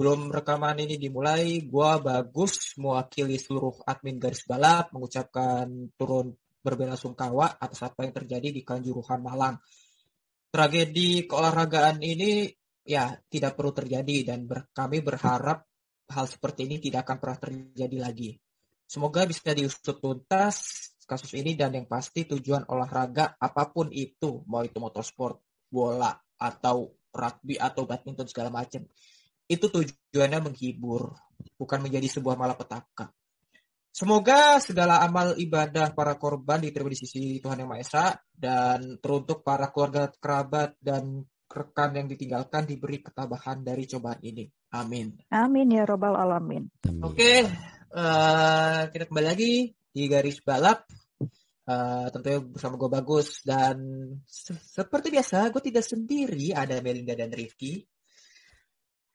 Sebelum rekaman ini dimulai, gua bagus mewakili seluruh admin garis balap mengucapkan turun berbela sungkawa atas apa yang terjadi di Kanjuruhan Malang. Tragedi keolahragaan ini ya tidak perlu terjadi dan ber- kami berharap hal seperti ini tidak akan pernah terjadi lagi. Semoga bisa diusut tuntas kasus ini dan yang pasti tujuan olahraga apa pun itu, mau itu motorsport, bola atau rugby atau badminton segala macam itu tujuannya menghibur, bukan menjadi sebuah malapetaka. Semoga segala amal ibadah para korban diterima di sisi Tuhan Yang Maha Esa dan teruntuk para keluarga kerabat dan rekan yang ditinggalkan diberi ketabahan dari cobaan ini. Amin. Amin ya robbal alamin. Oke, eh, kita kembali lagi di garis balap. Eh, tentunya bersama gue bagus dan se- seperti biasa gue tidak sendiri ada Melinda dan Rifki.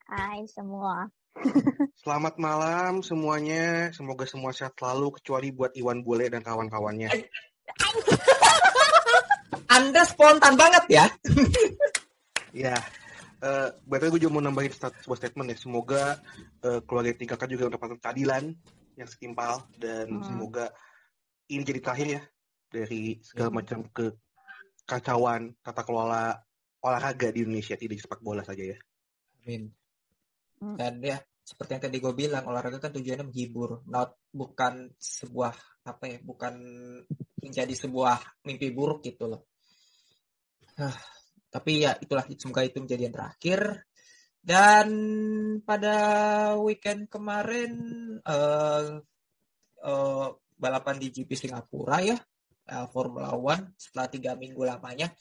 Hai semua. Selamat malam semuanya. Semoga semua sehat selalu kecuali buat Iwan Bule dan kawan-kawannya. Anda spontan banget ya. Ya. Eh, betul gue juga mau nambahin stat- sebuah statement ya. Semoga eh, keluarga yang tinggalkan juga mendapatkan keadilan yang setimpal dan Hmm. semoga ini jadi terakhir ya dari segala Hmm. macam kekacauan tata kelola olahraga di Indonesia tidak sepak bola saja ya. Amin. Hmm. Dan ya seperti yang tadi gue bilang olahraga kan tujuannya menghibur, not bukan sebuah apa ya, bukan menjadi sebuah mimpi buruk gitu loh. Hah, tapi ya itulah semoga itu menjadi yang terakhir. Dan pada weekend kemarin eh eh, balapan di GP Singapura ya, eh, Formula One setelah tiga minggu lamanya.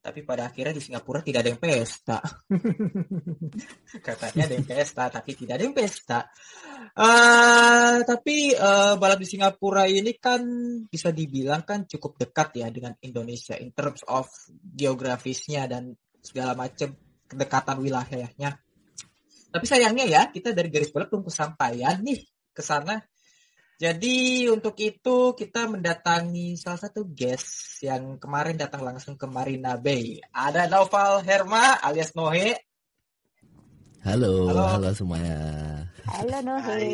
Tapi pada akhirnya di Singapura tidak ada yang pesta. Katanya ada yang pesta, tapi tidak ada yang pesta. Eh, tapi eh, balap di Singapura ini kan bisa dibilang kan cukup dekat ya dengan Indonesia in terms of geografisnya dan segala macam kedekatan wilayahnya. Tapi sayangnya ya kita dari garis balap belum kesampaian nih ke sana. Jadi untuk itu kita mendatangi salah satu guest yang kemarin datang langsung ke Marina Bay. Ada Noval Herma alias Nohe. Halo, Halo. halo, semuanya. Halo Nohe. Hai.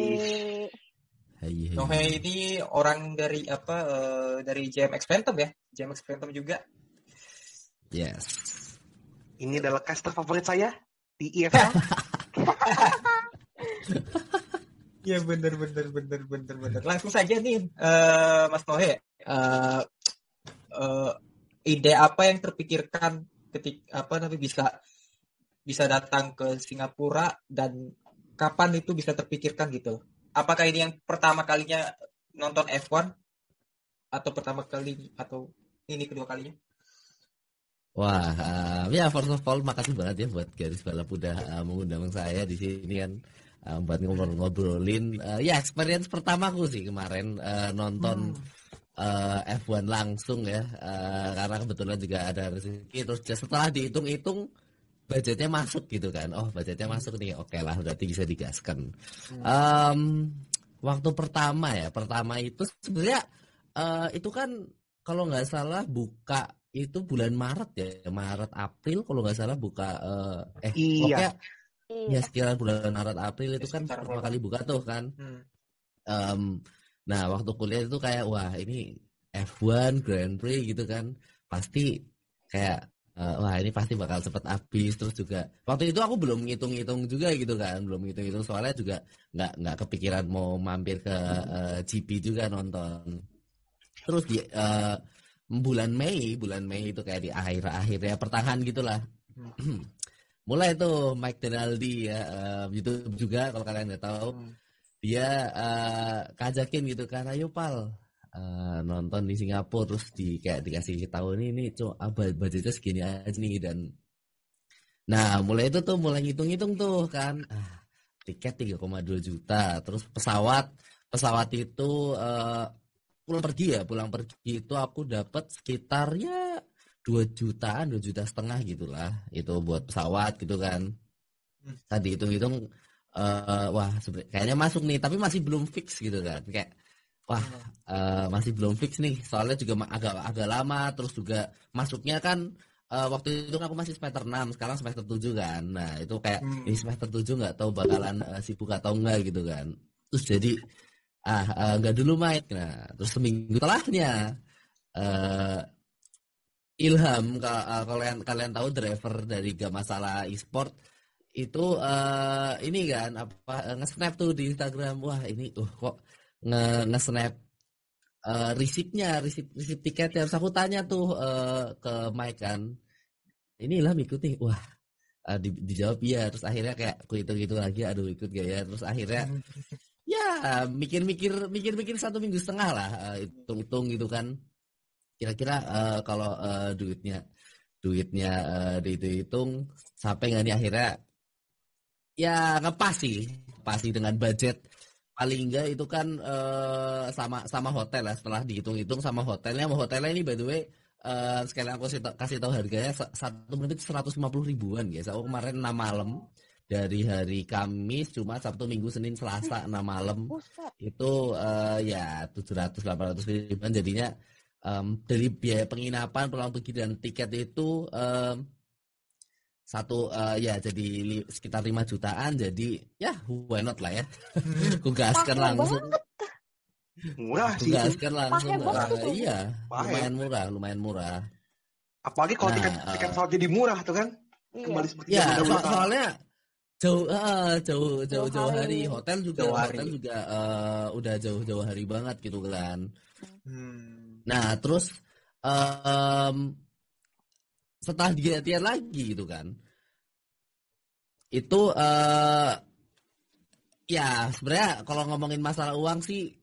Hai, hai. Nohe ini orang dari apa eh, dari JMX Phantom ya, JMX Phantom juga. Yes. Ini adalah caster favorit saya di E IFL. Iya bener bener bener bener bener. Langsung saja nih eh, Mas Nohe, eh, eh, ide apa yang terpikirkan ketika apa tapi bisa bisa datang ke Singapura dan kapan itu bisa terpikirkan gitu? Apakah ini yang pertama kalinya nonton F1 atau pertama kali atau ini kedua kalinya? Wah, eh, ya first of all makasih banget ya buat garis balap udah eh, mengundang saya di sini kan eh, buat ngobrol-ngobrolin. Eh, ya experience pertamaku sih kemarin eh, nonton eh, F1 langsung ya, Eh, karena kebetulan juga ada rezeki. Terus setelah dihitung-hitung budgetnya masuk gitu kan. Oh budgetnya masuk nih, oke lah berarti bisa digaskan. Em, waktu pertama ya, pertama itu sebenarnya eh, itu kan kalau nggak salah buka itu bulan Maret ya, Maret April kalau nggak salah buka eh, eh Iya. pokoknya Iya. ya sekitar bulan Maret April itu kan Sekitar pertama bulan. kali buka tuh kan. Hmm. Em, nah waktu kuliah itu kayak wah ini F1 Grand Prix gitu kan pasti kayak eh, wah ini pasti bakal cepet habis terus juga waktu itu aku belum ngitung-ngitung juga gitu kan belum ngitung-ngitung soalnya juga nggak nggak kepikiran mau mampir ke eh, GP juga nonton terus di eh, bulan Mei bulan Mei itu kayak di akhir-akhir ya pertengahan gitulah mulai tuh Mike Denaldi ya eh, YouTube juga kalau kalian nggak tahu. Hmm. dia eh, kajakin gitu kan ayo pal. Eh, nonton di Singapura terus di kayak dikasih tahu ini ini cuma budgetnya segini aja nih dan nah mulai itu tuh mulai ngitung-ngitung tuh kan. Ah, tiket 3,2 juta. Terus pesawat pesawat itu eh, pulang pergi ya pulang pergi itu aku dapat sekitar ya 2 jutaan 2 juta setengah gitulah. Itu buat pesawat gitu kan. Hmm. tadi hitung-hitung eh, wah kayaknya masuk nih tapi masih belum fix gitu kan. Kayak wah eh, masih belum fix nih. Soalnya juga agak agak lama terus juga masuknya kan eh, waktu itu aku masih semester 6 sekarang semester 7 kan. Nah itu kayak Hmm. ini semester 7 nggak tahu bakalan eh, sibuk atau enggak gitu kan. Terus jadi ah eh, nggak dulu Mike. Nah terus seminggu setelahnya eh Ilham eh, kalian kalian tahu driver dari gak masalah e-sport itu eh ini kan apa eh, nge-snap tuh di Instagram. Wah ini uh kok nge nge-snap eh risipnya risip risip tiketnya terus aku tanya tuh eh, ke Mike kan. Ini Ilham ikut nih. Wah eh, di- dijawab iya. Terus akhirnya kayak aku hitung gitu lagi aduh ikut gak ya? Terus akhirnya ya mikir-mikir mikir-mikir satu minggu setengah lah hitung-hitung gitu kan kira-kira eh, kalau eh, duitnya duitnya eh, dihitung sampai nggak nih akhirnya? Ya ngepas sih. Pasti dengan budget. Paling enggak itu kan eh, sama sama hotel lah. Setelah dihitung-hitung sama hotelnya. Sama hotelnya ini by the way eh, sekalian aku kasih tau, kasih tahu harganya sa- satu menit 150 ribuan guys. Aku kemarin 6 malam dari hari Kamis Jumat Sabtu Minggu Senin Selasa 6 malam. Itu eh, ya 700 800 ribuan jadinya em, dari biaya penginapan pulang pergi dan tiket itu em, satu eh, ya jadi li- sekitar 5 jutaan jadi ya why not lah ya ku gaskan Pakai langsung Murah sih itu. gaskan langsung eh, tuh. iya Pakai. lumayan murah lumayan murah Apalagi kalau Nah, tiket eh. tiket pesawat jadi murah tuh kan. Iya. Kembali seperti ya so- soalnya jauh eh, jauh jauh jauh hari hari. hotel juga Jauh hari. hotel juga eh, udah jauh jauh hari banget gitu kan Hmm. Nah, terus em, setelah digantian lagi gitu kan, itu eh ya sebenarnya kalau ngomongin masalah uang sih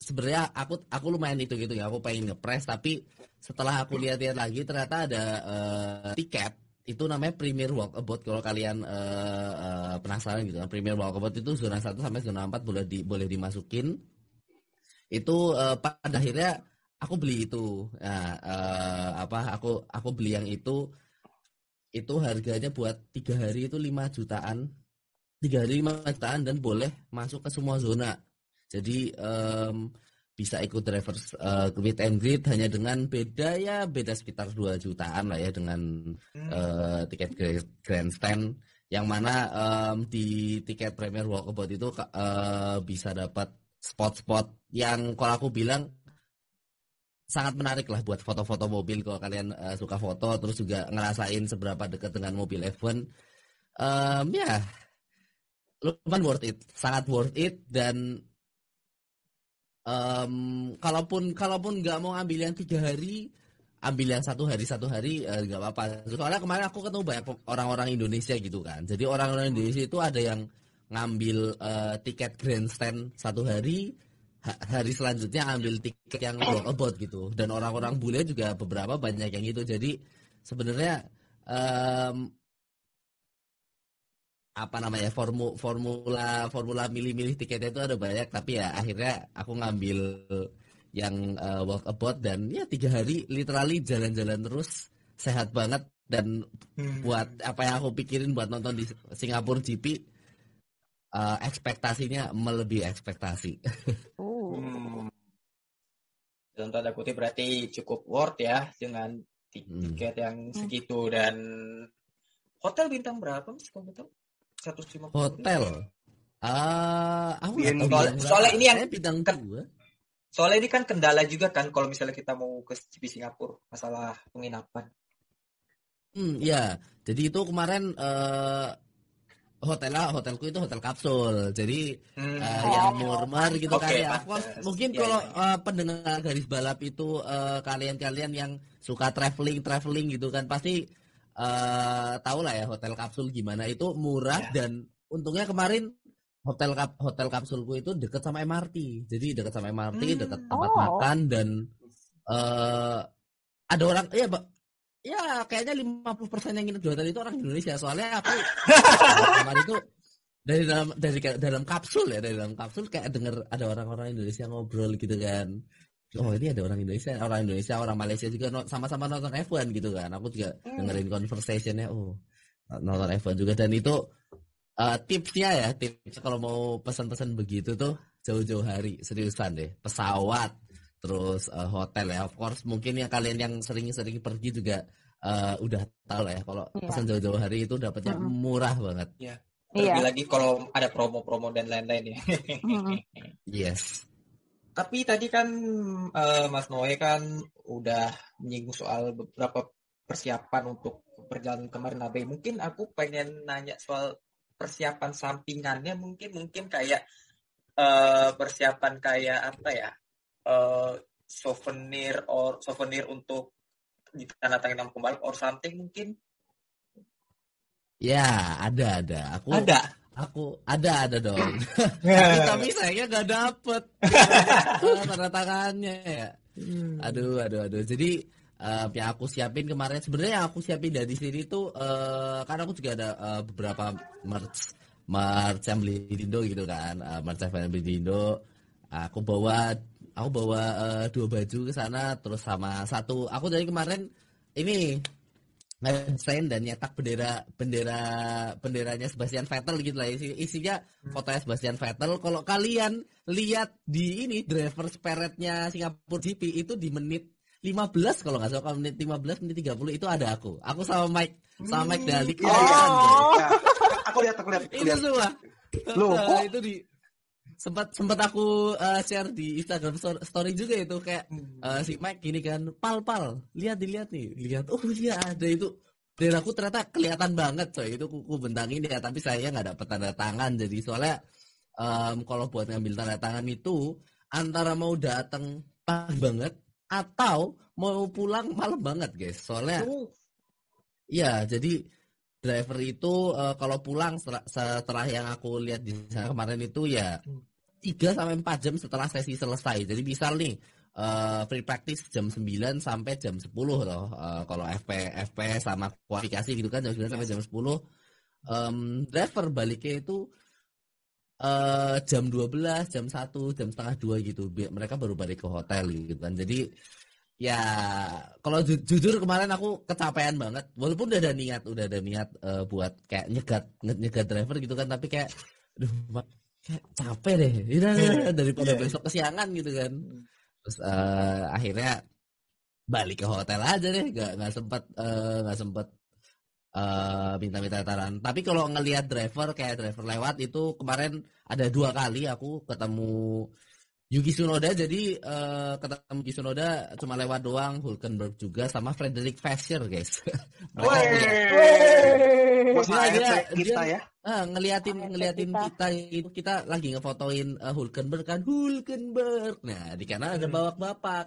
sebenarnya aku aku lumayan itu gitu ya, aku pengen ngepres tapi setelah aku lihat-lihat lagi ternyata ada eh, tiket itu namanya Premier Walkabout. Kalau kalian eh, eh, penasaran gitu kan Premier Walkabout itu zona 1 sampai zona 4 boleh di, boleh dimasukin. Itu eh, pada akhirnya aku beli itu. Nah, eh, apa aku aku beli yang itu itu harganya buat tiga hari itu 5 jutaan. Tiga hari 5 jutaan dan boleh masuk ke semua zona. Jadi em, bisa ikut drivers eh, meet and greet hanya dengan beda ya beda sekitar 2 jutaan lah ya dengan eh, tiket gra- grandstand. Yang mana em, di tiket Premier Walkabout itu eh, bisa dapat spot-spot yang kalau aku bilang sangat menarik lah buat foto-foto mobil. Kalau kalian eh, suka foto terus juga ngerasain seberapa dekat dengan mobil F1 Em, ya lumayan worth it sangat worth it. Dan em, kalaupun kalaupun nggak mau ambil yang tiga hari ambil yang satu hari satu hari eh, nggak apa-apa. Soalnya kemarin aku ketemu banyak orang-orang Indonesia gitu kan. Jadi orang-orang Indonesia itu ada yang ngambil eh, tiket grandstand satu hari ha- hari selanjutnya ambil tiket yang walkabout gitu. Dan orang-orang bule juga beberapa banyak yang itu jadi sebenarnya em, apa namanya formu formula formula milih-milih tiketnya itu ada banyak. Tapi ya akhirnya aku ngambil yang eh, walkabout dan ya tiga hari literally jalan-jalan terus sehat banget. Dan Hmm. buat apa yang aku pikirin buat nonton di Singapura GP eh, ekspektasinya melebihi ekspektasi. Oh. Hmm. Dalam tanda kutip berarti cukup worth ya dengan Hmm. tiket yang segitu dan hotel bintang berapa mas kalau betul? 150 hotel ah aku nggak tahu Soalnya- ini yang bintang ke- dua Soalnya ini kan kendala juga kan kalau misalnya kita mau ke Singapura masalah penginapan. Hmm, ya. Jadi itu kemarin eh hotelnya hotelku itu hotel kapsul. Jadi Hmm. eh, yang murmur gitu Oke, kan ya. Mungkin Iya, kalau iya, eh, pendengar garis balap itu eh, kalian-kalian yang suka traveling traveling gitu kan pasti eh tahu lah ya hotel kapsul gimana itu murah Ya. dan untungnya kemarin hotel kap hotel kapsulku itu deket sama MRT. Jadi deket sama MRT, Hmm. deket tempat Oh. makan dan eh ada orang ya Pak ya kayaknya 50% yang nginep di hotel itu orang Indonesia. Soalnya aku kemarin itu dari dalam dari dalam kapsul ya dari dalam kapsul kayak denger ada orang-orang Indonesia ngobrol gitu kan. Oh ini ada orang Indonesia orang Indonesia orang Malaysia juga sama-sama nonton F1 gitu kan. Aku juga dengerin conversationnya. Oh nonton F1 juga. Dan itu eh, tipsnya ya tips kalau mau pesan-pesan begitu tuh jauh-jauh hari. Seriusan deh pesawat terus eh, hotel ya of course mungkin yang kalian yang sering-sering pergi juga eh, udah tahu lah ya kalau Iya. pesan jauh-jauh hari itu dapatnya Mm-mm. murah banget Terlebih Iya. lagi kalau ada promo-promo dan lain-lain ya. Mm-mm. yes Tapi tadi kan eh, Mas Noe kan udah menyinggung soal beberapa persiapan untuk perjalanan kemarin Abe. Mungkin aku pengen nanya soal persiapan sampingannya mungkin mungkin kayak eh, persiapan kayak apa ya? Eh, souvenir or souvenir untuk ditandatangani sama pembalap or something mungkin ya ada ada aku ada. aku ada ada dong tapi, tapi sayangnya nggak dapet tanda tangannya ya Aduh, aduh, aduh. Jadi eh, yang aku siapin kemarin sebenarnya yang aku siapin dari sini tuh eh karena aku juga ada eh, beberapa merch merch yang beli di Indo gitu kan. Eh, merch yang beli di Indo. Aku bawa aku bawa eh, dua baju ke sana terus sama satu aku dari kemarin ini ngedesain dan nyetak bendera bendera benderanya Sebastian Vettel gitu lah Isi, isinya fotonya Sebastian Vettel kalau kalian lihat di ini driver sparetnya Singapura GP itu di menit 15 kalau nggak salah kalau menit 15 menit 30 itu ada aku aku sama Mike sama Mike Dalik. Andre. Ya, aku lihat, aku lihat, aku itu lihat. semua Loh, Eh, kok? itu di sempat sempat aku eh, share di Instagram stor- story juga itu kayak eh, si Mike gini kan pal pal lihat dilihat nih. Lihat oh iya ada itu. Dan aku ternyata kelihatan banget coy. Itu kuku bentangin ya tapi saya nggak dapet tanda tangan. Jadi soalnya em, kalau buat ngambil tanda tangan itu antara mau datang pagi banget atau mau pulang malam banget guys. Soalnya Iya, jadi driver itu eh, kalau pulang setelah, setelah yang aku lihat di sana kemarin itu ya 3 sampai 4 jam setelah sesi selesai. Jadi misal nih eh, free practice jam 9 sampai jam 10 loh. Eh, kalau FP FP sama kualifikasi gitu kan jam 9 sampai jam 10. Em, driver baliknya itu eh jam 12, jam 1, jam setengah 2 gitu. Mereka baru balik ke hotel gitu kan. Jadi ya kalau ju- jujur kemarin aku kecapean banget walaupun udah ada niat udah ada niat eh, buat kayak nyegat nyegat driver gitu kan tapi kayak aduh capek deh. Yaudah, yaudah, daripada Iya. besok kesiangan gitu kan. Terus eh, akhirnya balik ke hotel aja deh. Nggak nggak sempat nggak sempat eh, minta-minta taran tapi kalau ngelihat driver kayak driver lewat itu kemarin ada dua kali aku ketemu Yuki Tsunoda jadi eh, ketemu Yuki Tsunoda cuma lewat doang Hulkenberg juga sama Frederick Vasseur guys. Punya- Bos Dia- kita dia- ya. ah, ngeliatin AFC ngeliatin kita. kita. itu kita lagi ngefotoin eh, Hulkenberg kan Hulkenberg. Nah di kanan ada Hmm. bawak bapak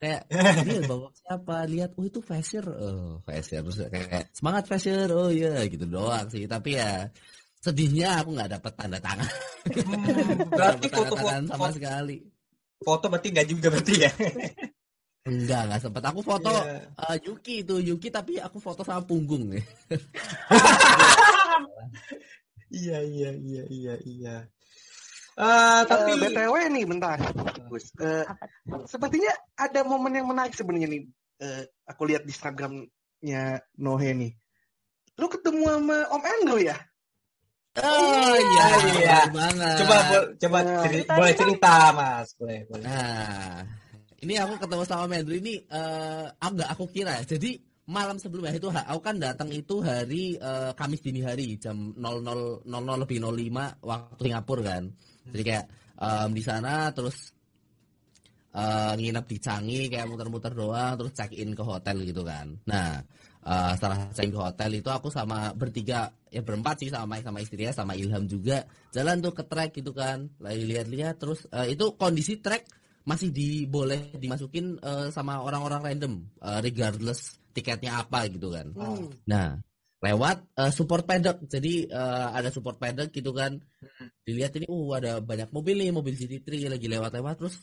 kayak dia bawa siapa? Lihat oh itu Vasseur oh Vasseur terus kayak semangat Vasseur oh iya gitu doang sih. Tapi ya sedihnya aku nggak dapet tanda tangan Hmm, Nggak berarti foto tangan sama foto, sekali foto berarti nggak juga berarti ya. enggak enggak sempet aku foto Iya. eh, Yuki itu Yuki tapi aku foto sama punggung nih Iya iya iya iya iya. Eh, tapi Eh, BTW nih bentar. Gus. Eh, Apa sepertinya ada momen yang menarik sebenarnya nih. Eh, aku lihat di Instagramnya Nohe nih. Lu ketemu sama Om Andrew ya? Oh iya iya. bener banget coba bo- coba Nah. ceri- boleh cerita mas, boleh boleh. Nah, ini aku ketemu sama Mendri ini eh aku nggak aku kira ya. Jadi malam sebelumnya itu aku kan datang itu hari eh, Kamis dini hari jam 00.00 lebih 05 waktu Singapura kan. Jadi kayak em, di sana terus eh, nginep di Changi kayak muter-muter doang terus check in ke hotel gitu kan. Nah, eh, setelah check in ke hotel itu aku sama bertiga ya berempat sih sama sama istrinya sama Ilham juga jalan tuh ke trek gitu kan lagi lihat-lihat terus eh, itu kondisi trek masih diboleh dimasukin eh, sama orang-orang random eh, regardless tiketnya apa gitu kan. Hmm. Nah, lewat eh, support paddock. Jadi eh, ada support paddock gitu kan. Dilihat ini uh ada banyak mobil nih, mobil GT3 lagi lewat-lewat terus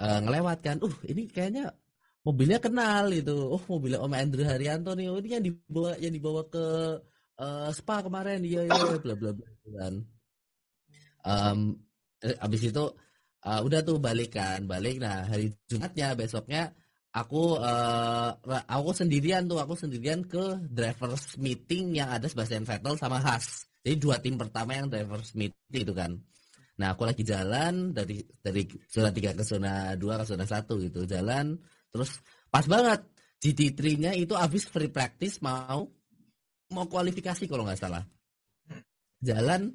eh, ngelewat kan. Uh, ini kayaknya mobilnya kenal gitu. Oh, mobilnya Om Andrew Haryanto nih. Oh, ini yang dibawa yang dibawa ke eh, Spa kemarin. Iya, iya, bla bla bla gitu kan. Em, eh, abis itu eh, udah tuh balik kan, balik. Nah, hari Jumatnya besoknya aku eh, ra- aku sendirian tuh, aku sendirian ke drivers meeting yang ada Sebastian Vettel sama Haas. Jadi dua tim pertama yang drivers meeting itu kan. Nah, aku lagi jalan dari dari zona 3 ke zona 2 ke zona 1 gitu, jalan terus pas banget GT3-nya itu habis free practice mau mau kualifikasi kalau nggak salah. Jalan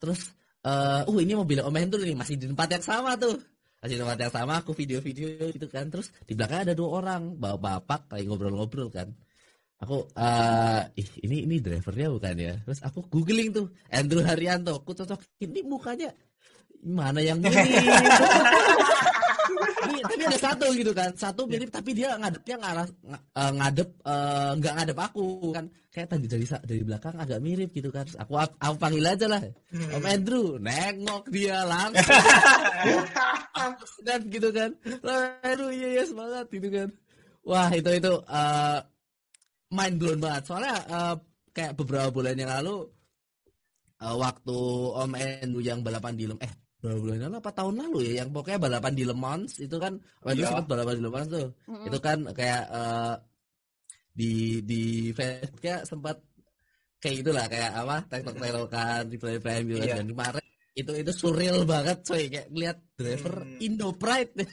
terus eh uh ini mobil Om Hendro nih masih di tempat yang sama tuh. Masih di tempat yang sama aku video-video gitu kan. Terus di belakang ada dua orang, bapak-bapak kayak ngobrol-ngobrol kan. Aku eh ih ini ini drivernya bukan ya. Terus aku googling tuh Andrew Haryanto. Aku cocok ini mukanya mana yang mirip. tapi, tapi ada satu gitu kan. Satu mirip tapi dia ngadepnya ngarah ng- eh, ngadep eh, nggak ngadep aku kan. Kayak tadi dari dari belakang agak mirip gitu kan. Aku aku panggil aja lah. Om Andrew nengok dia langsung. Dan gitu kan. Aduh iya iya semangat gitu kan. Wah itu itu eh, mind blown banget. Soalnya eh, kayak beberapa bulan yang lalu eh, waktu Om Andrew yang balapan di Lem eh berapa bulan lalu apa tahun lalu ya yang pokoknya balapan di Le Mans itu kan Andrew Iya. sempat balapan di Le Mans tuh itu kan kayak eh, di di Facebooknya sempat kayak gitulah kayak apa tektok tektokan di play play gitu kan. Iya. dan kemarin itu itu surreal banget coy kayak ngeliat driver Hmm. Indo Pride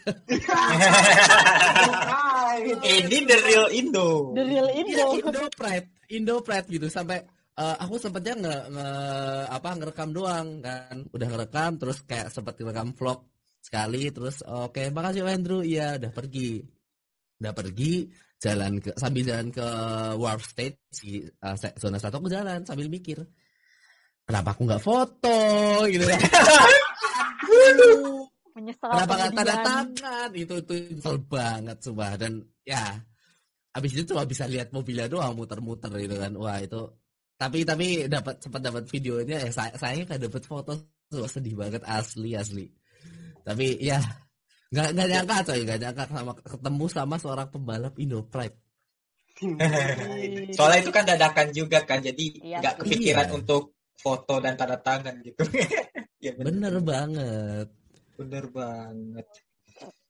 Ini the real Indo. The real Indo. Indo Pride Indo Pride gitu sampai eh, aku sempetnya nge, nge- apa ngerekam doang kan. Udah ngerekam terus kayak sempet ngerekam vlog sekali terus oke makasih Om Andrew. Iya udah pergi. Udah pergi jalan ke sambil jalan ke Warp Stage si se- zona satu aku jalan sambil mikir kenapa aku nggak foto? Gitu. Kan Menyesal kenapa nggak tanda tangan? Itu itu nyesel banget sumpah. Dan ya habis itu cuma bisa lihat mobilnya doang muter-muter gitu kan. Wah itu tapi tapi dapat sempat dapat videonya ya. Saya saya nggak dapat foto. Tuh sedih banget. Asli asli. Tapi ya nggak nggak nyangka coy. Nggak nyangka sama ketemu sama seorang pembalap Indo Pride. Soalnya itu kan dadakan juga kan, jadi Iya nggak sih. kepikiran Iya. untuk foto dan tanda tangan gitu. ya bener banget. Bener banget.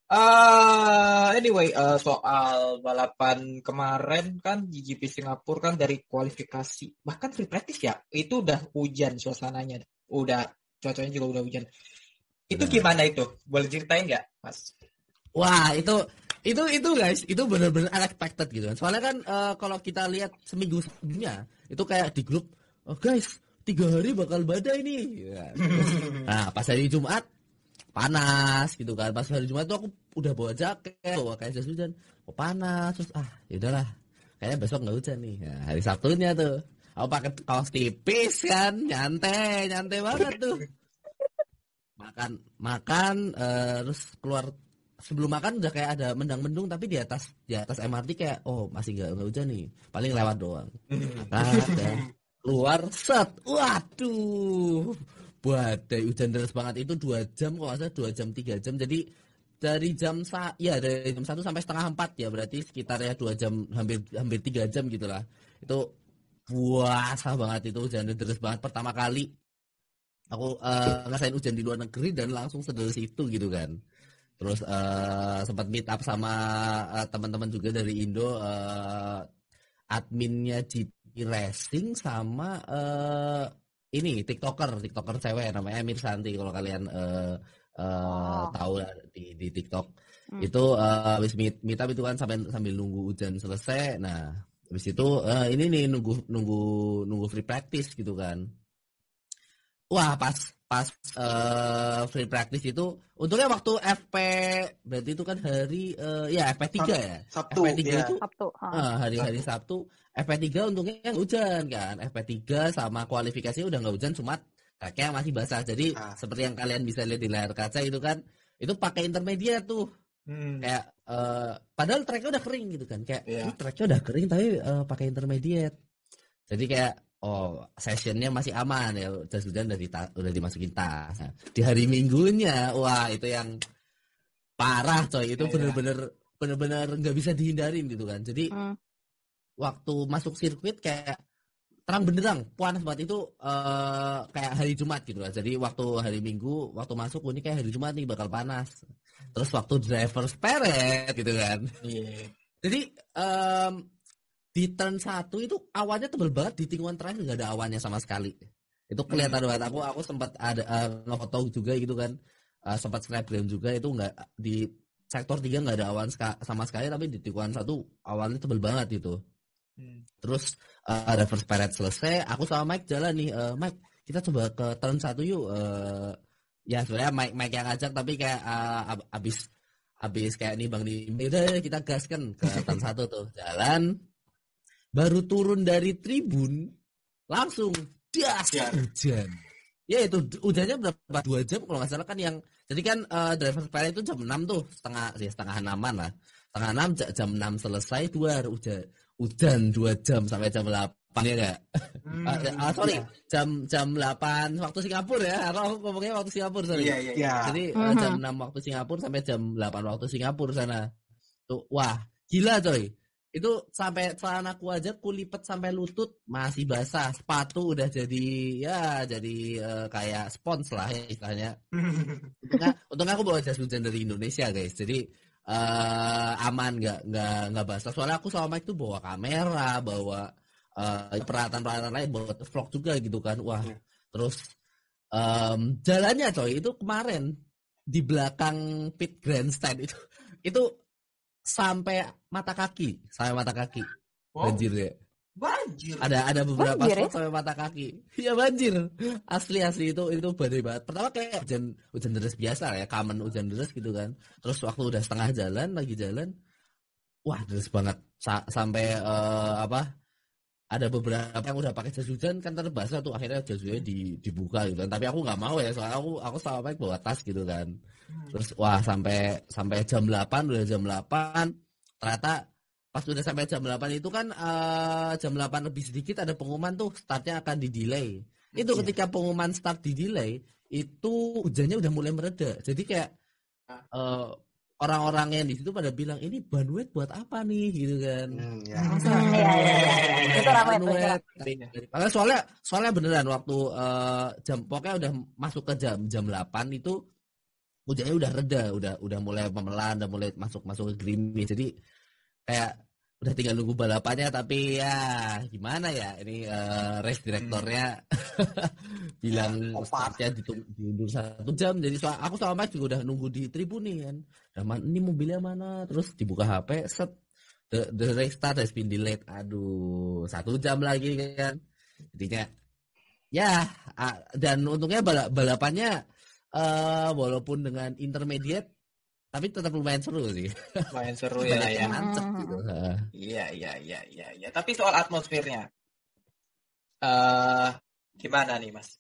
Ah, anyway, eh, soal balapan kemarin kan di GP Singapura kan dari kualifikasi bahkan free practice ya itu udah hujan suasananya, udah cuacanya juga udah hujan. Itu gimana itu? Boleh ceritain nggak, Mas? Wah itu itu itu guys itu benar-benar unexpected gitu kan. Soalnya kan eh, kalau kita lihat seminggu sebelumnya itu kayak di grup, oh, guys tiga hari bakal badai nih. Ya. Nah pas hari Jumat panas gitu kan. Pas hari Jumat tuh aku udah bawa jaket, bawa kayak jas hujan. Oh, panas? Terus ah ya udahlah. Kayaknya besok nggak hujan nih. Nah, hari Sabtunya tuh. Aku pakai kaos tipis kan, nyantai nyantai banget tuh. Makan makan eh, terus keluar. Sebelum makan udah kayak ada mendang-mendung tapi di atas di atas MRT kayak oh masih nggak nggak hujan nih. Paling lewat doang. Makan dan keluar set. Waduh badai hujan deras banget. Itu dua jam kok salah dua jam tiga jam. Jadi dari jam sa ya dari jam satu sampai setengah empat ya. Berarti sekitar ya dua jam hampir hampir tiga jam gitulah itu puasa banget itu hujan deras banget. Pertama kali aku eh, ngerasain hujan di luar negeri dan langsung sederas itu gitu kan. Terus eh, sempat meet up sama eh, teman-teman juga dari Indo eh, adminnya GP Racing sama eh, ini TikToker TikToker cewek namanya Amir Santi kalau kalian eh, eh, Oh. tahu di di TikTok Hmm. itu habis meet meet up itu kan sampai sambil nunggu hujan selesai nah habis itu eh, ini nih nunggu nunggu nunggu free practice gitu kan wah pas pas eh, free practice itu untungnya waktu FP berarti itu kan hari eh, ya FP3 ya Sabtu FP3 ya. itu Sabtu. ha. Ah, hari-hari Sabtu FP3 untungnya hujan kan FP3 sama kualifikasi udah nggak hujan cuma kakinya masih basah jadi Ah. seperti yang kalian bisa lihat di layar kaca itu kan itu pakai intermediate tuh Hmm. kayak eh, padahal tracknya udah kering gitu kan kayak Iya. "Ini tracknya udah kering tapi eh, pakai intermediate jadi kayak oh sessionnya masih aman ya jas hujan udah, dita- udah dimasukin tas Nah, di hari minggunya wah itu yang parah coy itu Iya. bener-bener bener-bener nggak bisa dihindarin gitu kan jadi Hmm. Waktu masuk sirkuit kayak terang benderang panas banget. Itu eh, kayak hari Jumat gitu lah. Jadi waktu hari Minggu waktu masuk oh, ini kayak hari Jumat nih bakal panas. Terus waktu driver peret gitu kan. Iya. jadi em, di turn satu itu awannya tebel banget. Di tikungan terakhir nggak ada awannya sama sekali. Itu kelihatan banget. Aku aku sempat ada eh, ngefoto juga gitu kan. Eh, sempat snapgram juga. Itu nggak di sektor tiga nggak ada awan ska- sama sekali. Tapi di tikungan satu awannya tebel banget gitu Hmm. Terus uh, reverse parade selesai, aku sama Mike jalan nih, eh, Mike kita coba ke turn satu yuk. Eh, ya sebenarnya Mike Mike yang ngajak tapi kayak uh, ab- abis abis kayak nih bang nih, udah kita gaskan ke turn satu tuh jalan. Baru turun dari tribun, langsung das Siar. hujan. Ya itu hujannya berapa dua jam kalau nggak salah kan yang jadi kan eh, driver parade itu jam 6 tuh setengah ya setengah enaman lah setengah enam ja- jam 6 selesai dua hujan hujan dua jam sampai jam 8 ya enggak Hmm. Ah, ah, sorry jam jam 8 waktu Singapura ya atau aku ngomongnya waktu Singapura sorry. Iya, iya, iya. Ya, jadi eh, Mhm. jam 6 waktu Singapura sampai jam 8 waktu Singapura sana. Tuh wah gila coy. Itu sampai celanaku aja kulipet sampai lutut masih basah. Sepatu udah jadi ya jadi eh, kayak spons lah ya istilahnya untungnya, untungnya aku bawa jas hujan dari Indonesia guys. Jadi eh aman nggak nggak nggak basah. Soalnya aku sama Mike tuh bawa kamera bawa eh, peralatan-peralatan lain bawa vlog juga gitu kan. Wah Iya. terus em, jalannya coy itu kemarin di belakang pit grandstand itu itu sampai mata kaki sampai mata kaki Wow, banjir ya banjir. ada ada beberapa Banjir ya? spot sampai mata kaki. Iya banjir. Asli asli itu itu badai banget. Pertama kayak hujan hujan deras biasa lah ya common hujan deras gitu kan. Terus waktu udah setengah jalan lagi jalan wah deras banget. Sa- sampai eh, apa ada beberapa yang udah pakai jas hujan kan terbasah tuh akhirnya jas hujannya di, dibuka gitu kan. Tapi aku nggak mau ya soalnya aku aku sama Mike bawa tas gitu kan. Terus wah sampai sampai jam 8 udah jam 8 ternyata pas udah sampai jam 8 itu kan eh, jam 8 lebih sedikit ada pengumuman tuh startnya akan di delay itu Iya. ketika pengumuman start di delay itu hujannya udah mulai mereda jadi kayak eh, orang-orang yang di situ pada bilang ini bandwidth buat apa nih gitu kan Hmm, ya. Hmm, iya, iya. Itu ramai tuh, itu Bandwidth. Makanya soalnya soalnya beneran waktu eh, jam pokoknya udah masuk ke jam jam 8 itu hujannya udah reda, udah udah mulai memelan, udah mulai masuk masuk ke gerimis. Jadi kayak udah tinggal nunggu balapannya tapi ya gimana ya? Ini eh, race direktornya bilang Opat. startnya diundur satu jam. Jadi soal aku sama Mike juga udah nunggu di tribun nih kan. "Man, ini mobilnya mana? Terus dibuka HP set. The, the race start has been delayed. Aduh satu jam lagi kan. Jadinya ya ah, dan untungnya bala- balapannya eh walaupun dengan intermediate tapi tetap lumayan seru sih Lumayan seru ya, ya. yang nancep gitu. Iya, iya, iya, iya, iya. Tapi soal atmosfernya, eh gimana nih, Mas?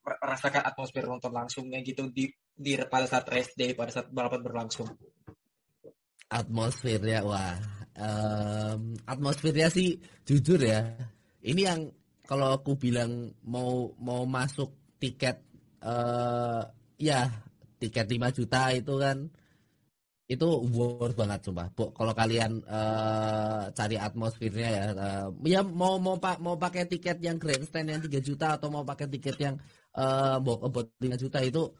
Merasakan atmosfer nonton langsungnya gitu di di pada saat race day, pada saat balapan berlangsung. atmosfernya wah em, atmosfernya sih jujur ya ini yang kalau aku bilang mau mau masuk tiket eh ya tiket 5 juta itu kan itu worth banget sumpah. Bu, kalau kalian eh, cari atmosfernya ya eh, ya mau mau pak mau pakai tiket yang grandstand yang 3 juta atau mau pakai tiket yang mau about 5 juta itu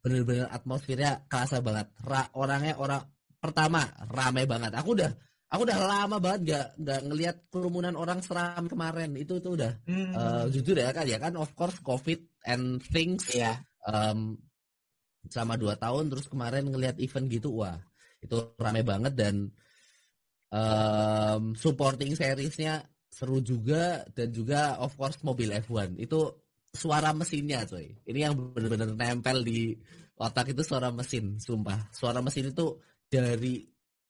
bener-bener atmosfernya kerasa banget. Ra- orangnya orang pertama rame banget. Aku udah aku udah lama banget nggak nggak ngelihat kerumunan orang seram kemarin. Itu itu udah eh, jujur ya kan ya kan of course covid and things Iya. em, selama dua tahun terus kemarin ngelihat event gitu wah itu rame banget dan em, supporting seriesnya seru juga dan juga of course mobil F1 itu suara mesinnya coy. Ini yang bener-bener nempel di otak itu suara mesin sumpah. Suara mesin itu dari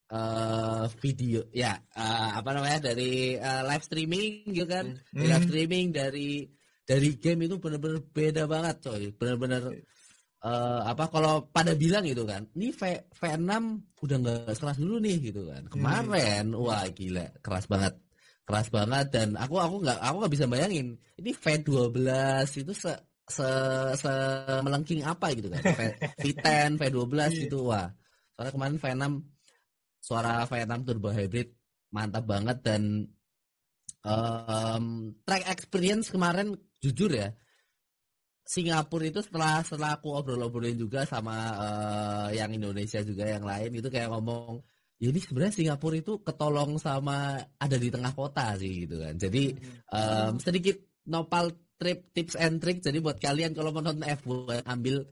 eh, video ya eh, apa namanya dari eh, live streaming gitu kan? Hmm. Dari live streaming dari dari game itu bener-bener beda banget coy. Bener-bener eh, apa kalau pada bilang gitu kan, ini V V6 udah nggak keras dulu nih gitu kan. Kemarin wah gila keras banget. Keras banget dan aku aku nggak aku nggak bisa bayangin ini V12 itu se se, se melengking apa gitu kan. V, V10, V12 gitu wah. Soalnya kemarin V6 suara V6 turbo hybrid mantap banget dan em, track experience kemarin jujur ya Singapura itu setelah setelah aku obrol-obrolin juga sama eh, yang Indonesia juga yang lain itu kayak ngomong ya ini sebenarnya Singapura itu ketolong sama ada di tengah kota sih gitu kan. Jadi em, sedikit nopal trip tips and trick jadi buat kalian kalau mau nonton F1 ambil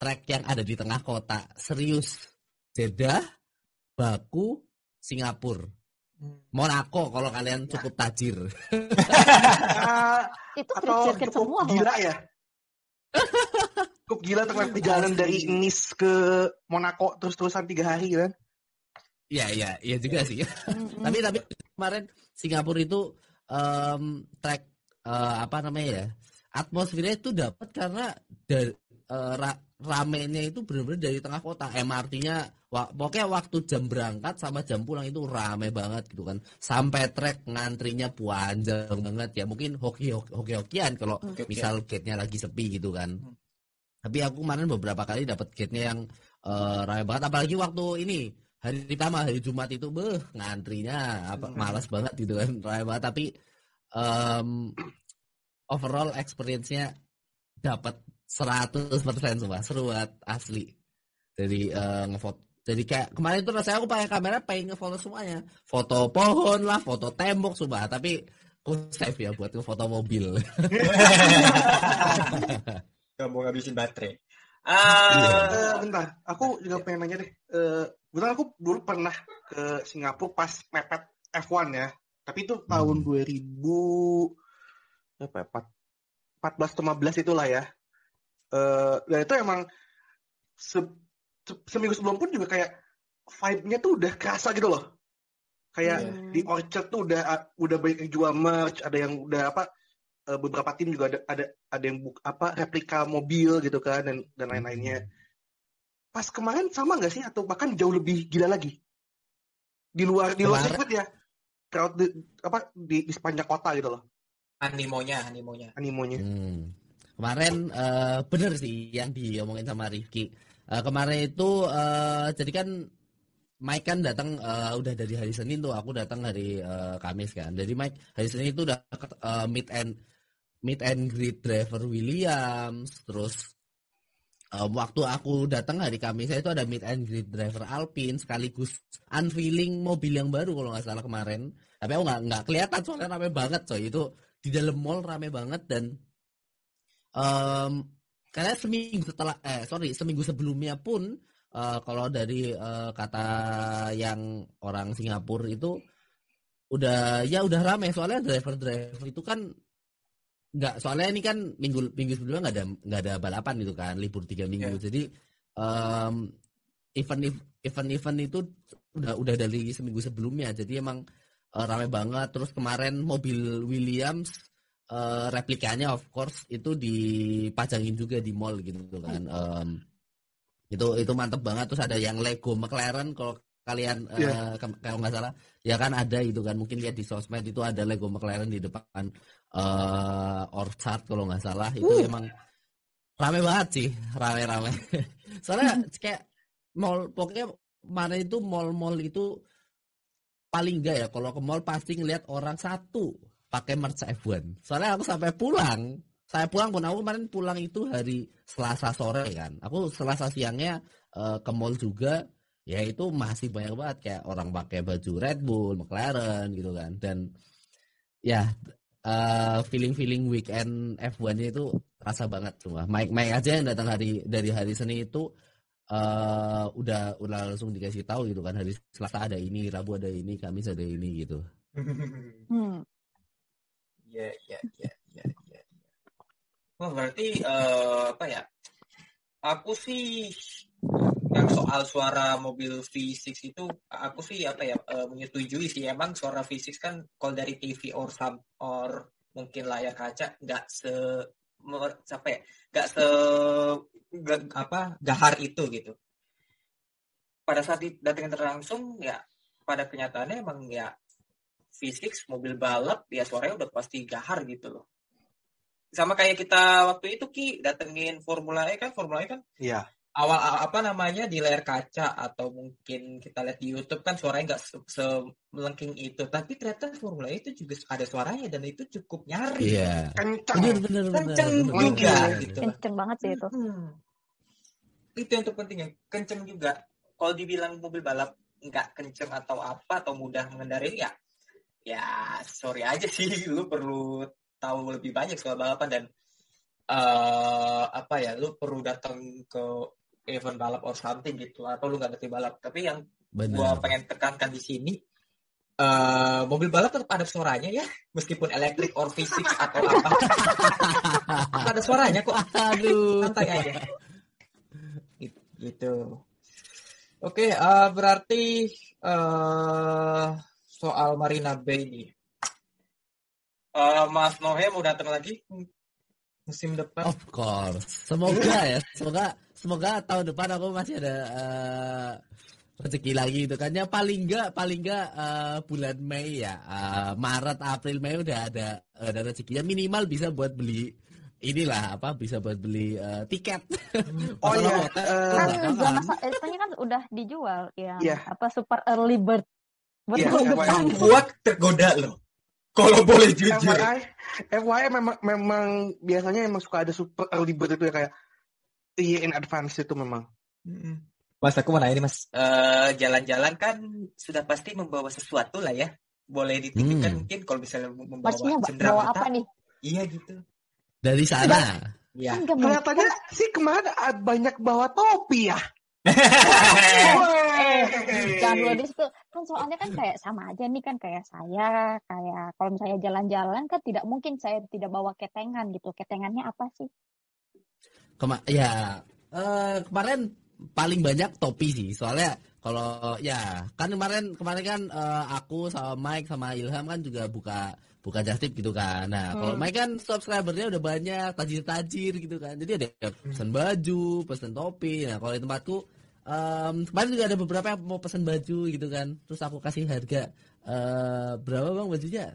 track yang ada di tengah kota. Serius Jeddah Baku Singapura. Monaco kalau kalian cukup tajir. Itu atau cukup semua gila ya cukup gila terus perjalanan dari Nice ke Monaco terus-terusan tiga hari kan? Iya iya iya juga sih. Tapi tapi kemarin Singapura itu em, track eh, apa namanya ya atmosfernya itu dapat karena dari eh, ra- ramenya itu benar-benar dari tengah kota. MRT-nya pokoknya waktu jam berangkat sama jam pulang itu rame banget gitu kan. Sampai trek ngantrinya panjang banget ya. Mungkin hoki hoki hokian kalau Hoki-hokian. misal gate-nya lagi sepi gitu kan. Tapi aku kemarin beberapa kali dapat gate-nya yang eh, rame banget. Apalagi waktu ini hari pertama hari Jumat itu beh ngantrinya apa malas banget gitu kan rame banget. Tapi em, overall experience-nya dapat 100% semua seru banget asli. Jadi eh, ngefoto. Jadi kayak kemarin tuh rasanya aku pakai kamera pengen ngefoto semuanya. Foto pohon lah foto tembok semua tapi aku save ya buat ngefoto mobil. Gak mau ngabisin baterai. Iya. Ah, Eh, bentar. Aku juga pengen nanya deh. Eh, bentar aku dulu pernah ke Singapura pas mepet F1 ya. Tapi itu tahun 2000 apa ya, 14 15 itulah ya Eh, dan itu emang se- se- seminggu sebelum pun juga kayak vibe-nya tuh udah kerasa gitu loh. Kayak Hmm. di Orchard tuh udah udah banyak yang jual merch ada yang udah apa eh, beberapa tim juga ada ada ada yang buk, apa replika mobil gitu kan dan dan lain-lainnya. Pas kemarin sama nggak sih? Atau bahkan jauh lebih gila lagi? Di luar di luar sirkuit ya? Crowd di, apa di, di sepanjang kota gitu loh. Animonya, animonya. animonya. Hmm. Kemarin eh, bener sih yang diomongin sama Rifki. Eh, kemarin itu eh, jadi kan Mike kan datang eh, udah dari hari Senin tuh, aku datang hari eh, Kamis kan. Jadi Mike hari Senin itu udah eh, meet and meet and greet driver Williams, terus eh, waktu aku datang hari Kamis itu ada meet and greet driver Alpine sekaligus unveiling mobil yang baru kalau nggak salah kemarin. Tapi aku nggak nggak kelihatan soalnya rame banget coy itu di dalam mall rame banget dan Em, karena seminggu setelah eh sorry seminggu sebelumnya pun eh, kalau dari eh, kata yang orang Singapura itu udah ya udah ramai soalnya driver driver itu kan nggak soalnya ini kan minggu minggu sebelumnya nggak ada nggak ada balapan gitu kan libur tiga minggu. Jadi em, event event event itu udah udah dari seminggu sebelumnya. Jadi emang eh, ramai banget. Terus kemarin mobil Williams eh, replikanya of course itu dipajangin juga di mall gitu kan. Em, itu itu mantep banget. Terus ada yang Lego McLaren kalau kalian eh, Iya. ke- kalau nggak salah. Ya kan ada itu kan. Mungkin lihat di sosmed itu ada Lego McLaren di depan eh Orchard kalau nggak salah. Itu emang rame banget sih. Rame-rame soalnya kayak mall pokoknya mana itu mall-mall itu paling enggak ya. Kalau ke mall pasti ngeliat orang satu pakai merch F1 soalnya aku sampai pulang. Saya pulang pun aku kemarin pulang itu hari Selasa sore kan. Aku Selasa siangnya eh, ke mall juga. Ya itu masih banyak banget. Kayak orang pakai baju Red Bull McLaren gitu kan. Dan ya feeling feeling weekend F1 itu rasa banget semua Mike Mike aja yang datang hari dari hari Senin itu eh udah udah langsung dikasih tahu gitu kan. Hari Selasa ada ini Rabu ada ini Kamis ada ini gitu. Hmm. Iya, iya, iya, iya, iya. Oh, berarti eh, apa ya? Aku sih yang soal suara mobil V6 itu aku sih apa ya eh, menyetujui sih emang suara V6 kan kalau dari TV or some or mungkin layar kaca nggak se apa ya nggak se ga- apa gahar itu gitu. Pada saat datangin langsung ya pada kenyataannya emang ya fisik mobil balap ya suaranya udah pasti gahar gitu loh. Sama kayak kita waktu itu Ki datengin Formula E kan Formula E kan Iya. awal apa namanya di layar kaca atau mungkin kita lihat di YouTube kan suaranya nggak se- semelengking itu tapi ternyata Formula E itu juga ada suaranya dan itu cukup nyaring Iya. Kencang. Bener bener bener. kenceng bener, juga bener. gitu Kenceng banget sih itu. Hmm. itu yang terpenting kenceng juga kalau dibilang mobil balap nggak kenceng atau apa atau mudah mengendarai ya ya sorry aja sih. Lu perlu tahu lebih banyak soal balapan dan eh apa ya lu perlu datang ke event balap or something gitu atau lu nggak ngerti balap. Tapi yang Bener. gua pengen tekankan di sini eh mobil balap tetap ada suaranya ya meskipun elektrik or fisik atau apa. Ada suaranya kok. Aduh. santai aja. Gitu- gitu. Oke eh, berarti eh soal Marina Bay ini Eh, Mas Nohe mau datang lagi musim depan Of course. Semoga ya. Semoga semoga tahun depan aku masih ada eh, rezeki lagi itu kan. Ya paling enggak paling enggak eh, bulan Mei ya. eh, Maret, April, Mei udah ada ada rezekinya minimal bisa buat beli inilah apa bisa buat beli eh, tiket. Oh iya, hotel eh, Kan eh, soalnya kan udah dijual yang Iya. apa super early bird. Buat Iya, FYI. depan. gua tergoda loh kalau boleh jujur FYI, FYI memang memang biasanya emang suka ada super early bird itu ya kayak iya in advance itu memang. Mas aku mau nanya nih mas, Eh, jalan-jalan kan sudah pasti membawa sesuatu lah ya. Boleh dititipkan Hmm. mungkin kalau misalnya membawa Maksudnya bawa apa nih? Iya gitu. Dari sana. Iya. Kan nggak mungkin. Kelihatannya sih kemarin banyak bawa topi ya. Jangan dulu di situ. Kan soalnya kan kayak sama aja nih kan kayak saya, kayak kalau misalnya jalan-jalan kan tidak mungkin saya tidak bawa ketengan gitu. Ketengannya apa sih? Kema ya eh, kemarin paling banyak topi sih soalnya kalau ya kan kemarin kemarin kan eh, aku sama Mike sama Ilham kan juga buka buka just tip gitu kan nah kalau Mike kan subscribernya udah banyak tajir-tajir gitu kan jadi ada pesan baju pesan topi nah kalau di tempatku em, kemarin juga ada beberapa yang mau pesan baju gitu kan. Terus aku kasih harga eh, berapa bang bajunya?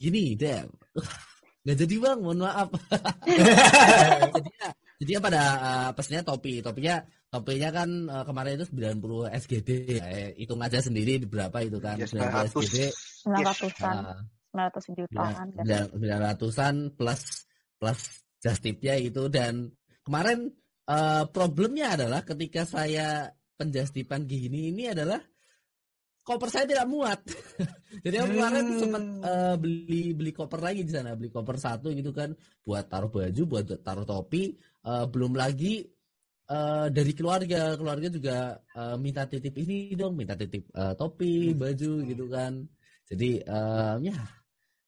Gini deh nggak jadi bang. Mohon maaf. Jadinya jadinya pada uh, pesennya topi. Topinya topinya kan uh, kemarin itu 90 SGD ya, eh, hitung aja sendiri berapa itu kan. Ya, 90 SGD 900-an, uh, 900 jutaan. kan. 900-an plus plus just tipnya itu. Dan kemarin uh, problemnya adalah ketika saya penjastipan gini ini adalah koper saya tidak muat. Jadi aku kemarin Hmm. sempat uh, beli beli koper lagi di sana, beli koper satu gitu kan buat taruh baju, buat taruh topi, Uh, belum lagi uh, dari keluarga, keluarga juga uh, minta titip ini dong, minta titip uh, topi, baju gitu kan. Jadi um, ya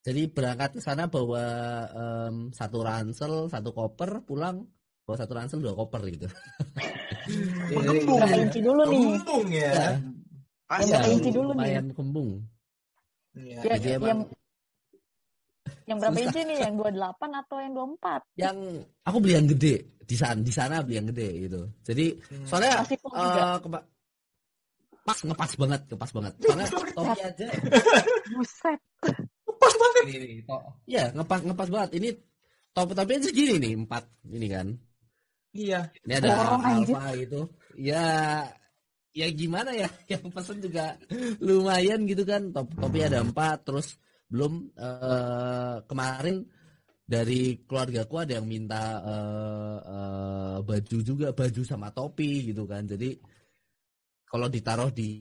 jadi berangkat ke sana bawa em, satu ransel, satu koper, pulang bawa satu ransel dua koper gitu. Jadi, Berapa inci dulu nih? Kembung ya. ya, Asli. Berapa ya, inci dulu nih? lumayan kembung. Iya. Ya, Jadi emang yang yang berapa susah. inci nih? Yang 28 atau yang 24? Yang aku beli yang gede di sana, di sana beli yang gede gitu. Jadi Hmm. soalnya eh, kema- pas ngepas banget, ngepas banget. Soalnya topi aja Buset. Pas banget. ini, ini to- ya ngepas ngepas banget. Ini topi topi aja segini nih empat ini kan. Iya. Ini ada anjir. alfa gitu. Ya ya gimana ya yang pesen juga lumayan gitu kan. Top, topi ada empat terus belum eh, kemarin dari keluargaku ada yang minta eh, eh, baju juga baju sama topi gitu kan. Jadi kalau ditaruh di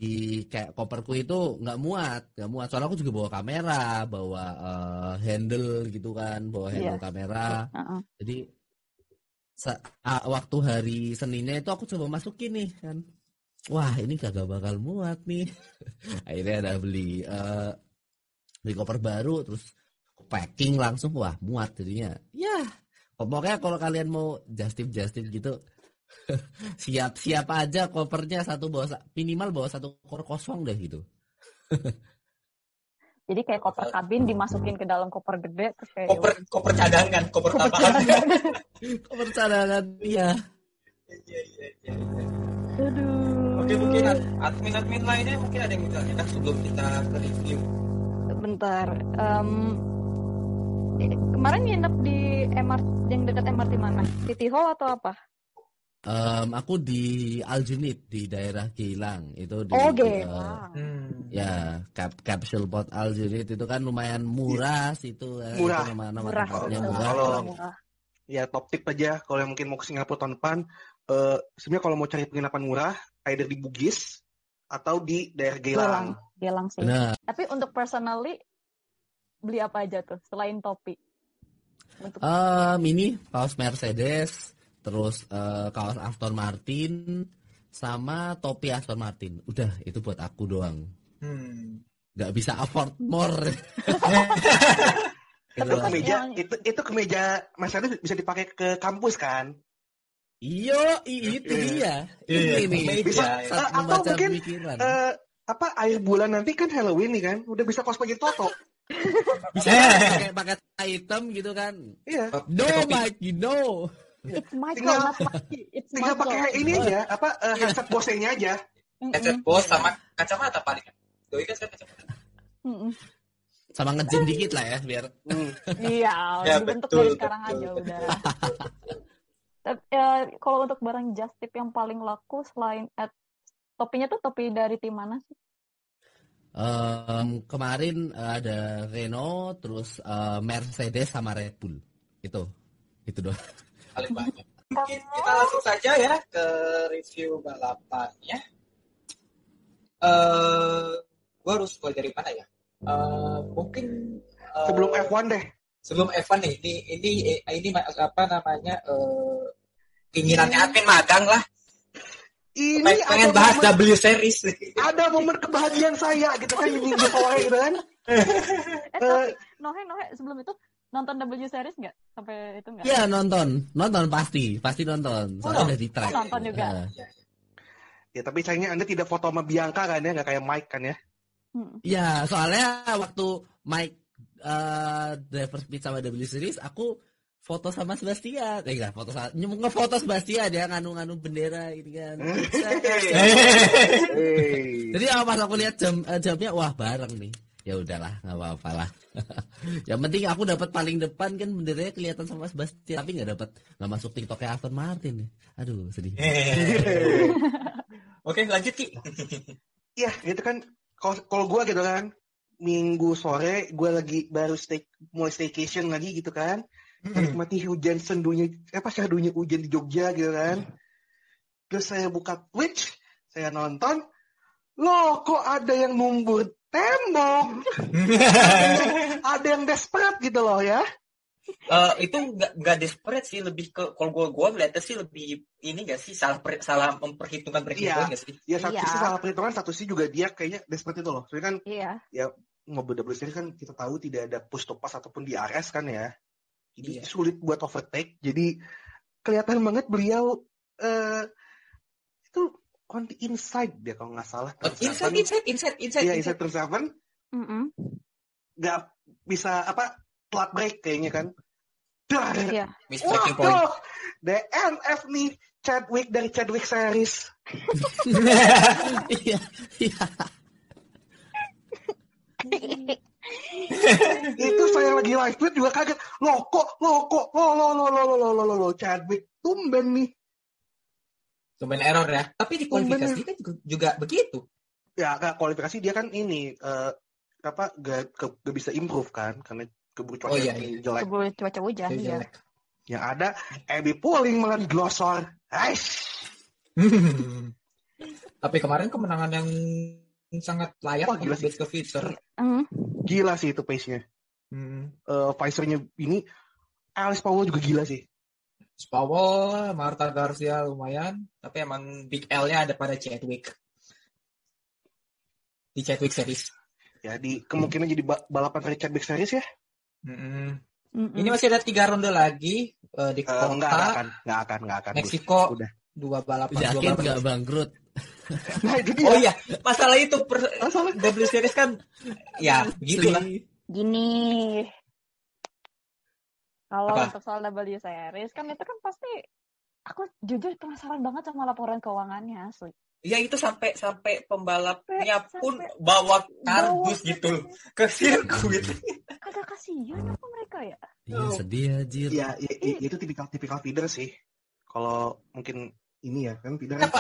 kayak koperku itu nggak muat, nggak muat. Soalnya aku juga bawa kamera, bawa eh, handle gitu kan, bawa handle Iya. kamera. Heeh. Jadi waktu hari Seninnya itu aku coba masukin nih kan. Wah ini kagak bakal muat nih. Akhirnya ada beli eh, beli koper baru terus packing langsung wah muat jadinya. Ya pokoknya kalau kalian mau just tip just tip gitu siap siap aja kopernya satu bawa minimal bawa satu koper kosong deh gitu. Jadi kayak koper kabin dimasukin ke dalam koper gede terus kayak Koper koper cadangan, koper tambahan. Koper cadangan iya. Iya, iya, iya, iya. Aduh. Oke mungkin ad- admin-admin lainnya mungkin ada yang minta kita sebelum kita ke review. Bentar. em, eh, kemarin nginep di MRT yang dekat MRT mana? City Hall atau apa? Em, aku di Aljunit di daerah Gilang itu di Oh, eh, Gelang. Hmm. ya cap capsule pot Aljunit itu kan lumayan murah situ eh, Murah. itu nama nama Murah. tempatnya murah Kalau- Murah. Ya top tip aja kalau yang mungkin mau ke Singapura tahun depan, eh sebenarnya kalau mau cari penginapan murah, either di Bugis atau di daerah Gelang. Gelang. Gelang sih. Benar. Tapi untuk personally beli apa aja tuh selain topi? Untuk Em, ini kaos Mercedes, terus eh, kaos Aston Martin, sama topi Aston Martin. Udah, itu buat aku doang. Hmm. Nggak bisa afford more. Itu lah. kemeja, Yang- itu itu kemeja Mercedes bisa dipakai ke kampus kan? Iyo, i- itu Iya. dia. Iya, Ini nih. kemeja, Bisa ya. saat Eh, atau membaca mungkin, pemikiran. Eh apa air bulan nanti kan Halloween nih kan? Udah bisa cosplay Toto. Bisa pakai pakai item gitu kan. Iya. No. Mike, you know. It's Michael, Tinggal- not Mikey. It's Tinggal Michael. pakai ini aja, apa eh, headset bosnya aja. Headset Mm-mm. bos sama kacamata paling. Doi kan sekarang kacamata. Sama ngejim dikit lah ya biar Hmm. Iya, Ya, dibentuk betul, dari sekarang betul, aja betul. udah. Tapi eh, kalau untuk barang just tip yang paling laku selain eh, topinya tuh topi dari tim mana sih? Em, kemarin ada Renault, terus eh, Mercedes sama Red Bull. Itu. Itu doang. Paling banyak. Mungkin kita langsung saja ya ke review balapannya. Eh, gua harus mulai dari mana ya? Eh, mungkin eh, Sebelum F1 deh. sebelum Evan nih, ini ini ini apa namanya? eh, keinginannya admin magang lah. Ini Pengen, bahas momen, W series. ada momen kebahagiaan saya gitu kan di minggu sore gitu kan. Eh, Eh, tapi Nohe Nohe sebelum itu nonton W series nggak sampai itu nggak? Iya nonton, nonton pasti, pasti nonton. Soalnya Oh, udah di track. oh, nonton juga. Iya. Ya tapi sayangnya Anda tidak foto sama Bianca kan ya, nggak kayak Mike kan ya. Hmm. Iya, soalnya waktu Mike eh driver speed sama W series, aku foto sama Sebastian. Eh enggak, foto sama ngefoto Sebastian dia nganu-nganu bendera gitu kan. Hey. Jadi ah, pas aku lihat jam eh, jamnya wah bareng nih. Ya udahlah, nggak apa-apa lah. Yang penting aku dapat paling depan kan benderanya kelihatan sama Sebastian, tapi nggak dapat nggak masuk TikToknya Aston Martin nih. Aduh, sedih. Oke, lanjut Ki. Iya, itu kan kalau kalau gue gitu kan minggu sore gue lagi baru stay mulai staycation lagi gitu kan menikmati hujan sendunya apa syahdunya hujan di Jogja gitu kan terus saya buka Twitch saya nonton loh kok ada yang numbur tembok ada yang desperate gitu loh ya Eh, itu nggak nggak desperate sih, lebih ke kalau gua gua melihatnya sih lebih ini nggak sih salah per- salah memperhitungkan perhitungan Iya. sih? ya satu Iya. sisi salah perhitungan satu sisi juga dia kayaknya desperate itu loh soalnya kan Iya. mobil double series kan kita tahu tidak ada push to pass ataupun di RS kan ya. Jadi Iya. sulit buat overtake. Jadi kelihatan banget beliau eh itu on the inside dia kalau nggak salah. Oh, inside, inside, inside, inside, Iya, inside. inside turn seven nggak bisa apa plat break kayaknya kan. Dar. Iya. Miss breaking point. Waduh, DNF nih Chadwick dari Chadwick series. Iya, iya. itu saya lagi live tweet juga kaget. Loh kok, loh kok, loh loh loh loh loh loh, loh, loh, Chadwick tumben nih. Tumben error ya. Tapi di kualifikasi kan juga, juga begitu. ya nggak kualifikasi dia kan ini eh, apa gak, ke- gak bisa improve kan karena keburu cuaca Oh, iya, yang jelek Keburu cuaca hujan Jadi ya. jelek. yang ada Abby Pulling malah glosor Aish. Tapi kemarin kemenangan yang sangat layak Wah, gila base ke Fisher. Mm. gila sih itu pace nya Hmm. Eh Pfizer-nya ini Alice Powell juga gila sih Powell, Marta Garcia lumayan, tapi emang big L-nya ada pada Chadwick. Di Chadwick series. ya di kemungkinan jadi ba- balapan dari Chadwick Series ya Mm-mm. Mm-mm. Ini masih ada tiga ronde lagi eh, di Eh, nggak nggak kota akan nggak akan nggak akan Meksiko. Udah. Dua balapan, dua Yakin balapan. nggak bangkrut? nah itu dia Oh iya, masalah itu per, Masalah. W series kan, ya gitu lah. Gini. Kalau Apa? untuk soal W series kan itu kan pasti aku jujur penasaran banget sama laporan keuangannya asli. Ya itu sampai sampai pembalapnya Sampai- pun bawa kardus Bawa- gitu ke sirkuit. Kagak kasihan apa mereka ya? Iya sedih anjir. Ya, ya, ya, itu tipikal tipikal feeder sih. Kalau mungkin ini ya kan feeder kan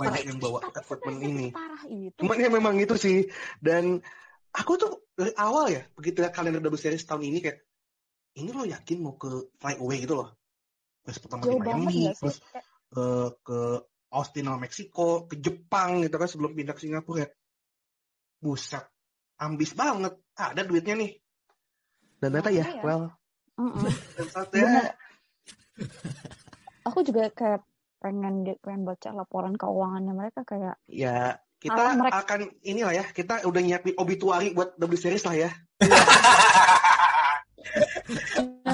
banyak itu? yang bawa equipment ini. Cuman ya memang itu sih. Dan aku tuh dari awal ya, begitu lihat kalender double series tahun ini kayak, ini lo yakin mau ke flyaway gitu loh? Terus pertama di Jauh banget Miami, terus eh, ke Austin sama Meksiko, ke Jepang gitu kan sebelum pindah ke Singapura ya. Buset, ambis banget. Ada duitnya nih. Dan ternyata ya, Iya. well, ya, Aku juga kayak pengen di- pengen baca laporan keuangannya mereka kayak ya kita Ah, mereka- akan inilah ya, kita udah nyiapin obituari buat double series lah ya.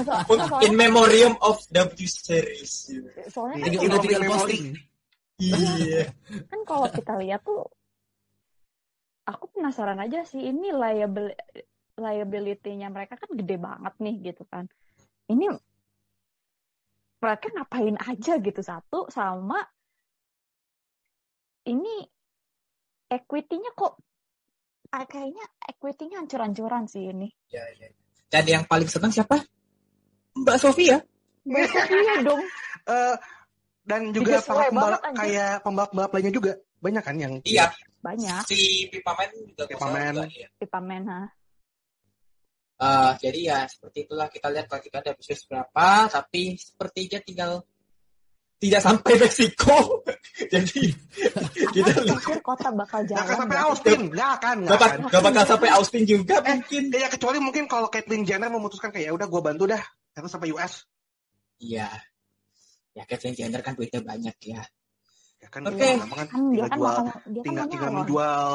in soalnya, memoriam of W series. soalnya Iya. Tinggal, kan, udah tinggal posting. Iya. kan kalau kita lihat tuh aku penasaran aja sih ini liable liability-nya mereka kan gede banget nih gitu kan. Ini mereka ngapain aja gitu satu sama ini equity-nya kok ah, kayaknya equity-nya hancur-hancuran sih ini. Ya, ya. Dan yang paling senang siapa? Mbak Sofia. Iya dong. Eh, dan juga para pembalap kayak pembalap-pembalap lainnya juga banyak kan yang Iya, Banyak si Pipamen juga Pipamen. juga, iya. pipa mena. Eh, jadi ya seperti itulah kita lihat klasifikasi ada bisnis berapa, tapi sepertinya tinggal tidak sampai Meksiko. jadi kita pikir kota bakal jalan. akan sampai? Austin, nggak akan, nggak gak, gak bakal sampai Austin juga Eh, mungkin. Ya kecuali mungkin kalau Caitlyn Jenner memutuskan kayak ya udah gue bantu dah, terus sampai US. Iya. Ya Caitlyn Jenner kan duitnya banyak ya. Ya kan, Oke. dia gampang kan Kan dia tinggal kan jual, mau dia kan tinggal tinggal menjual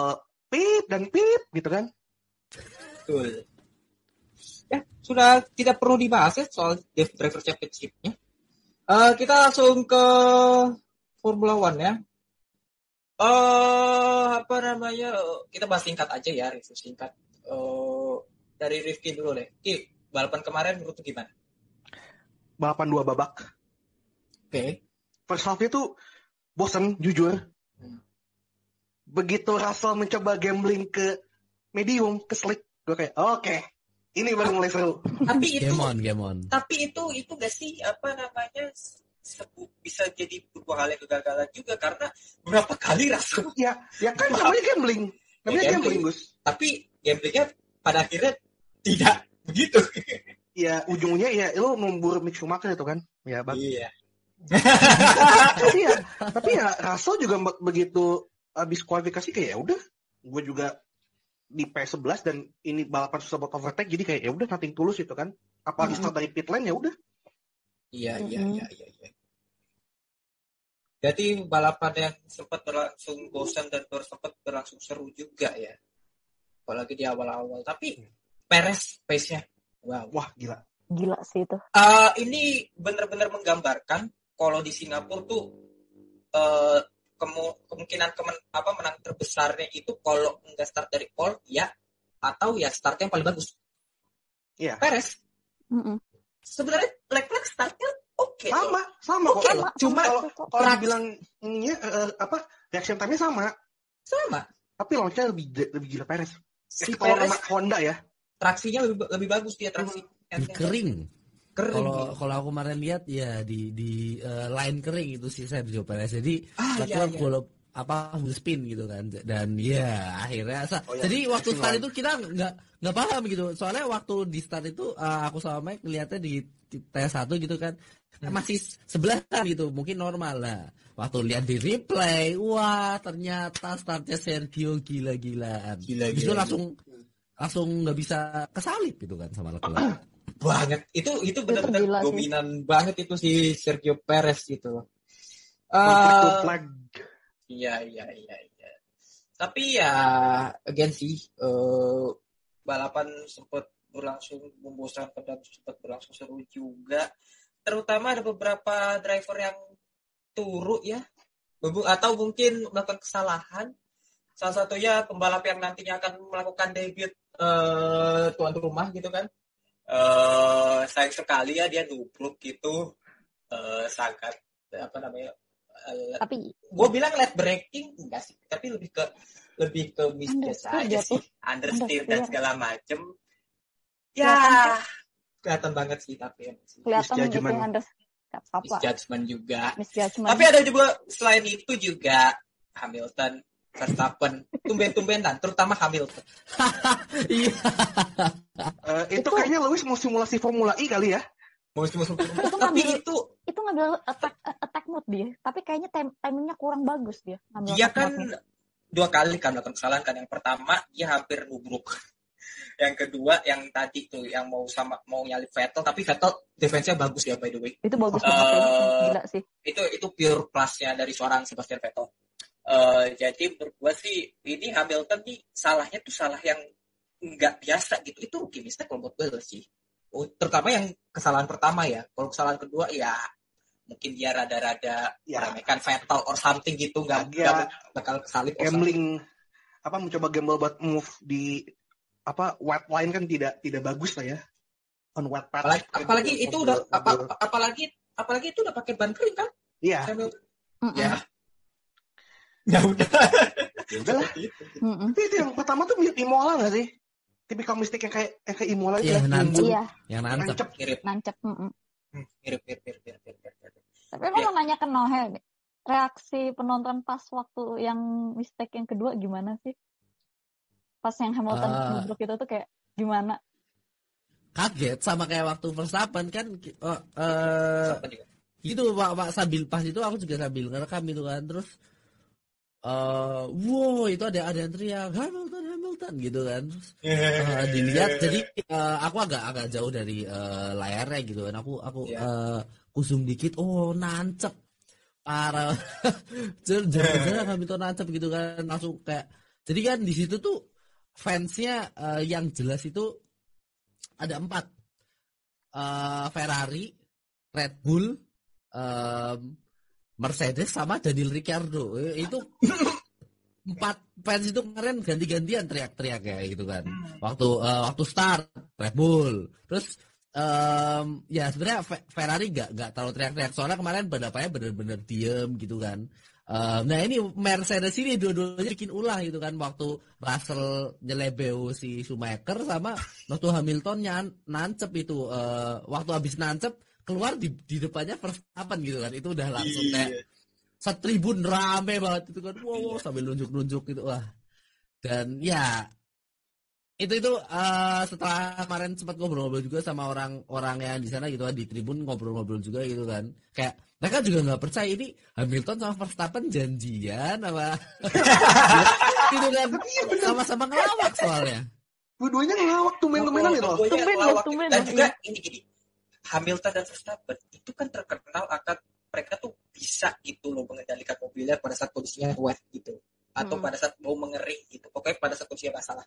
pip dan pip gitu kan. Betul. Ya, sudah tidak perlu dibahas ya soal Dev Driver Championship-nya. Eh, kita langsung ke Formula One ya. Eh, apa namanya? Kita bahas singkat aja ya, review singkat. Eh, dari Rifki dulu deh. Ki, balapan kemarin menurut gimana? Balapan dua babak. Oke. First half itu bosen, jujur. Hmm. Begitu Russell mencoba gambling ke medium, ke slick, gue kayak, oke, ini baru mulai seru. Tapi itu Game on, game on. tapi itu itu gak sih apa namanya sebu- bisa jadi sebuah hal yang kegagalan juga karena beberapa kali Russell Ya, ya kan namanya gambling. Namanya Ya, gambling, gambling. Gus. tapi gamblingnya pada akhirnya tidak begitu. Ya, ujungnya ya lu numbur Mick Schumacher itu kan. Ya, bang. Iya. tapi ya, tapi ya Russell juga be- begitu habis kualifikasi kayak ya udah, gue juga di P11 dan ini balapan susah buat overtake jadi kayak ya udah nothing tulus itu kan. Apalagi start dari pit lane ya udah. Iya, iya, iya, iya, iya. Jadi balapan yang sempat berlangsung bosan dan baru sempat berlangsung seru juga ya. Apalagi di awal-awal. Tapi Perez pace-nya. Wow. Wah, gila. Gila sih itu. Eh, ini benar-benar menggambarkan kalau di Singapura tuh eh, kemu- kemungkinan kemen- apa menang terbesarnya itu kalau nggak start dari pole ya atau ya start yang paling bagus. Iya. Perez Mm-mm. sebenarnya Leclerc startnya oke. loh. Sama, sama kok. Oke, Kalau- cuma kalau kok. kalau Prak- dibilang ininya eh, eh, apa reaction time-nya sama, sama. tapi launch-nya lebih lebih gila Perez. Si kalau Perez nama Honda ya. Traksinya lebih lebih bagus dia traksi. Di kering. Kering. Kalau kalau aku kemarin lihat ya di di eh, line kering itu sih Sergio Perez. Jadi Ah, iya, iya. apa spin gitu kan dan ya akhirnya Oh, iya. jadi waktu start itu kita nggak nggak paham gitu soalnya waktu di start itu eh, aku sama Mike ngeliatnya di, di T1 gitu kan Hmm. masih sebelahan gitu mungkin normal lah waktu lihat di replay wah ternyata startnya Sergio gila-gilaan Gila, Habis itu gila, langsung langsung nggak bisa kesalip gitu kan sama Leclerc banget. Itu itu benar-benar dominan banget itu si Sergio Perez gitu Eh, flag. Iya, iya, iya, iya. Tapi ya, again sih, eh, balapan sempat berlangsung membosankan dan sempat berlangsung seru juga. Terutama ada beberapa driver yang turut ya, atau mungkin melakukan kesalahan. Salah satunya pembalap yang nantinya akan melakukan debut eh, tuan rumah gitu kan. Eh, sayang sekali ya dia nubruk gitu, eh, sangat apa namanya eh, Tapi gue bilang late breaking enggak sih tapi lebih ke lebih ke misjudge aja dia sih understeer dan segala macem Kelihatan ya kelihatan banget sih tapi sih. kelihatan Misjudgment. yang ada gak apa-apa. misjudgment juga Misjudgment. tapi ada juga selain itu juga Hamilton Verstappen tumben-tumbenan terutama Hamilton Iya. Eh, itu, Itu- kayaknya Lewis mau simulasi Formula E kali ya. musuh-musuh Itu tapi ngambil- itu itu ngambil attack attack mode dia. Tapi kayaknya tim- timingnya kurang bagus dia. Ngambil dia kan mode-nya. dua kali kan melakukan kesalahan kan yang pertama dia hampir nubruk yang kedua yang tadi tuh yang mau sama mau nyalip Vettel tapi Vettel defense-nya bagus ya by the way itu bagus Eh, banget ya. Gila sih. itu itu pure plusnya dari seorang Sebastian Vettel Eh, jadi menurut sih ini Hamilton nih salahnya tuh salah yang nggak biasa gitu. Itu rookie mistake kalau menurut gue sih. Oh, terutama yang kesalahan pertama ya. Kalau kesalahan kedua ya mungkin dia rada-rada Ya. meremehkan Vettel or something gitu nggak nggak bakal kesalip gambling apa mencoba gamble buat move di apa wet line kan tidak tidak bagus lah ya. On wet patch. apalagi, apalagi itu udah apa, apalagi apalagi itu udah pakai ban kering kan? Iya, ya ya udah ya udahlah. Mm-mm. Tapi itu yang pertama tuh mirip Imola gak sih? Tipikal mistake yang kayak yang kayak Imola itu Iya, ya. nancep. Iya, Yang nancep. nancep. mirip nancep. mm-mm. Hmm, mirip mirip mirip mirip mirip, mirip, mirip. Tapi aku Iya. mau nanya ke Nohe nih. Reaksi penonton pas waktu yang mistake yang kedua gimana sih? Pas yang Hamilton nubruk itu tuh kayak gimana? Kaget sama kayak waktu Verstappen kan Siapa juga? gitu pak, pak sambil pas itu aku juga sambil ngerekam itu kan terus eh wow itu ada ada yang teriak Hamilton Hamilton gitu kan. Terus eh, dilihat jadi eh, aku agak agak jauh dari eh, layarnya gitu kan. Aku aku Iya. eh, kusum dikit oh nancep. Parah. Jangan Hamilton nancep gitu kan. Langsung kayak jadi kan di situ tuh fansnya eh, yang jelas itu ada empat. Eh, Ferrari Red Bull em, Mercedes sama Daniel Ricciardo. Eh, itu empat fans itu kemarin ganti-gantian teriak-teriak ya gitu kan. Waktu eh, waktu start Red Bull. Terus em, ya sebenarnya Fe- Ferrari gak gak terlalu teriak-teriak. Soalnya kemarin balapannya bener-bener diem gitu kan. Em, nah ini Mercedes ini dua-duanya bikin ulah gitu kan. Waktu Russell nyelebeu si Schumacher sama waktu Hamilton nyan- nancep itu. Eh, waktu habis nancep keluar di, di depannya Verstappen gitu kan. Itu udah langsung Iya. kayak setribun rame banget itu kan. Wow, wow, sambil nunjuk-nunjuk gitu. Wah. Dan ya itu itu eh, setelah kemarin sempat ngobrol-ngobrol juga sama orang-orang yang di sana gitu kan di tribun ngobrol-ngobrol juga gitu kan. Kayak mereka juga nggak percaya ini Hamilton sama Verstappen janjian apa gitu kan. Sama-sama ngelawak soalnya. Dua-duanya ngelawak tumen-tumenan gitu Tumben, Dan iya. juga ini. gini, Hamilton dan Verstappen itu kan terkenal akan mereka tuh bisa gitu loh mengendalikan mobilnya pada saat kondisinya wet gitu atau Hmm. pada saat mau mengering gitu. Pokoknya pada saat kondisinya masalah.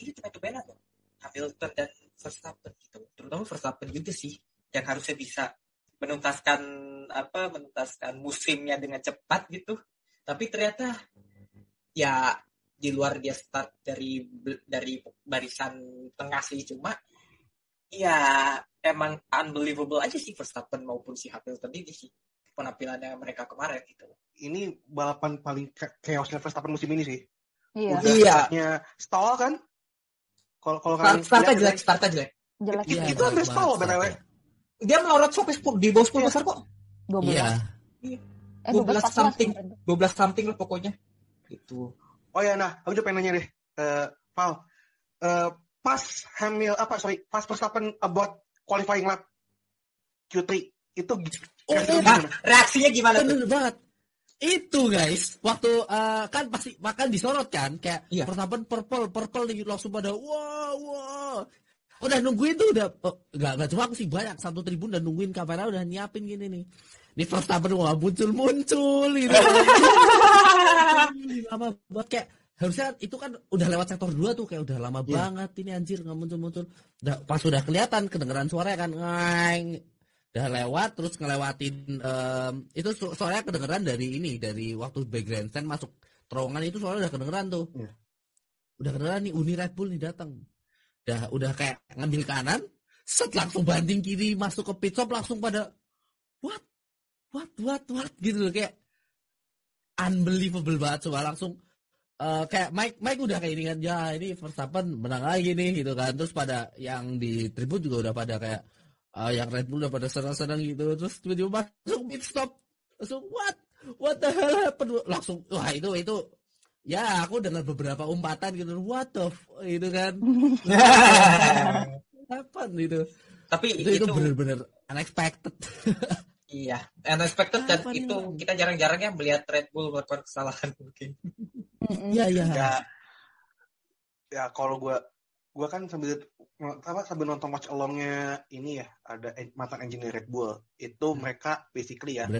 Ini cuma itu benar loh. Hamilton dan Verstappen gitu. Terutama Verstappen juga sih yang harusnya bisa menuntaskan apa menuntaskan musimnya dengan cepat gitu. Tapi ternyata ya di luar dia start dari dari barisan tengah sih cuma ya emang unbelievable aja sih Verstappen maupun si Hamilton ini sih penampilannya mereka kemarin gitu. Ini balapan paling cha- chaosnya Verstappen musim ini sih. Iya, Udah Iya. startnya stall kan? Kalau kalau kalian Start, startnya jelek, startnya jelek. jelek Itu- Iya, itu hampir stall. BTW. Dia melorot sampai 10 di bawah 10 besar kok. 12. iya Eh, 12 14 something. kemarin. 12 something lah pokoknya. Gitu. Oh ya, nah, aku juga pengen nanya deh, eh Val, Eh, pas Hamil apa sorry, pas Verstappen about qualifying lap Q3 itu Oh, oh, gimana? Reaksinya gimana tuh? bener banget itu guys waktu eh, kan pasti makan disorot kan kayak Iya. Verstappen purple purple nih langsung pada wah wah udah nungguin tuh udah oh, nggak nggak cuma aku sih banyak satu tribun udah nungguin kamera udah nyiapin gini nih ini Verstappen wah muncul muncul gitu lama banget kayak harusnya itu kan udah lewat sektor 2 tuh kayak udah lama Iya. banget ini anjir nggak muncul muncul udah, pas udah kelihatan kedengeran suaranya kan ngeng udah lewat terus ngelewatin em, itu su- suaranya kedengeran dari ini dari waktu back grandstand masuk terowongan itu suaranya udah kedengeran tuh. Iya. udah kedengeran nih Uni Red Bull nih datang. Udah udah kayak ngambil kanan set langsung banding kiri masuk ke pit stop langsung pada what? What? What? What? Gitu loh kayak unbelievable banget coba langsung eh, kayak Mike Mike udah kayak ini kan ya ini Verstappen menang lagi nih gitu kan. Terus pada yang di tribun juga udah pada kayak eh, yang Red Bull udah pada senang-senang gitu. Terus tiba-tiba masuk pit stop. Langsung what? What the hell happened? Langsung wah itu itu ya aku dengar beberapa umpatan gitu. What the f- gitu kan. Happened gitu. Tapi itu itu, itu bener-bener unexpected. Iya, unexpected dan Apa itu? kita jarang-jarang ya melihat Red Bull melakukan kesalahan mungkin. Mm-mm. Iya iya. ya ya kalau gue gue kan sambil apa sambil nonton watch alongnya ini ya ada mantan engineer Red Bull itu mereka basically ya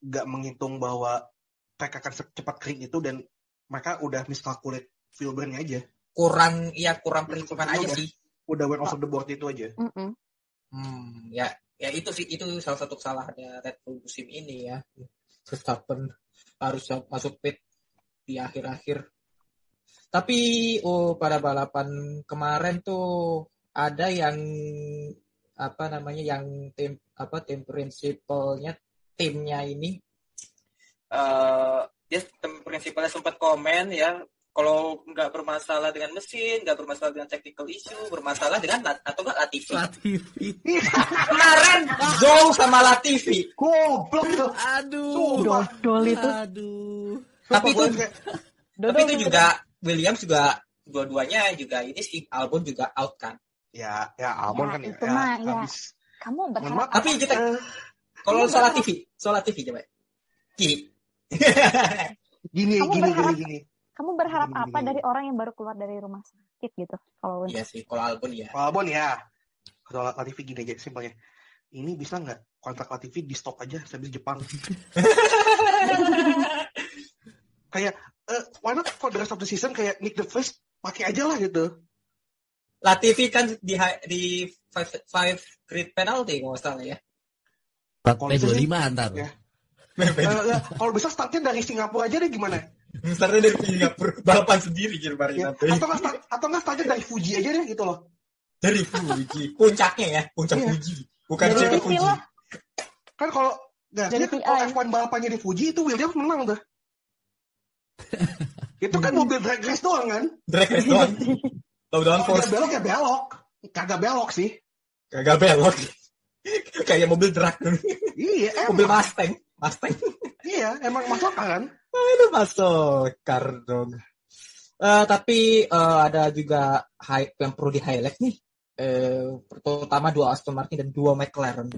nggak menghitung bahwa mereka akan secepat kering itu dan mereka udah miscalculate fuel burn-nya aja Kurang ya kurang perhitungan aja Udah. sih. udah went off the board itu aja Mm-mm. Hmm, ya ya itu sih itu salah satu kesalahannya Red Bull musim ini ya. Verstappen harus masuk pit di akhir-akhir. Tapi oh pada balapan kemarin tuh ada yang apa namanya yang tim apa tim prinsipalnya timnya ini eh dia tim prinsipalnya sempat komen ya kalau nggak bermasalah dengan mesin, nggak bermasalah dengan technical issue, bermasalah dengan Lat- atau nggak Latifi. Latifi. Kemarin Zhou sama Latifi. goblok itu Aduh. Dodol itu. Aduh. Tapi itu- Tapi itu juga Williams juga dua-duanya juga ini sih Albon juga out kan. ya ya Albon Ya, kan ya, itu ya mah, ya. habis Kamu berharap Tapi kita kalau soal TV, soal TV coba. Ki. gini Kamu gini gini berharap- gini kamu berharap Gini, gini, apa gini. dari orang yang baru keluar dari rumah sakit gitu? Kalau Iya sih, kalau Albon ya. Kalau Albon ya kalau Latifi gini aja simpelnya ini bisa nggak kontrak Latifi di stop aja habis Jepang kayak eh, why not for the rest of the season kayak Nick the First pakai aja lah gitu Latifi kan di di five, five grid penalty kalau nggak salah ya. Kalau bisa sih, 25 antar. ya. Eh, eh, kalau bisa startnya dari Singapura aja deh gimana Startnya dari Singapura, balapan sendiri gitu kemarin ya. nanti. atau nggak start, atau nggak startnya dari Fuji aja deh gitu loh Dari Fuji, puncaknya ya, puncak Iya. Fuji, bukan Dari Fuji. lah. kan kalau sih PI. kalau F1 balapannya di Fuji itu Williams menang tuh itu kan mobil drag race doang kan Drag race doang. Low down kalau force, belok ya belok kagak belok sih kagak belok. Kayak mobil drag, iya mobil emang Mustang, Mustang. iya emang masuk kan Itu masuk dong. Eh, tapi eh, ada juga hype yang perlu di highlight nih. Eh, terutama dua Aston Martin dan dua McLaren.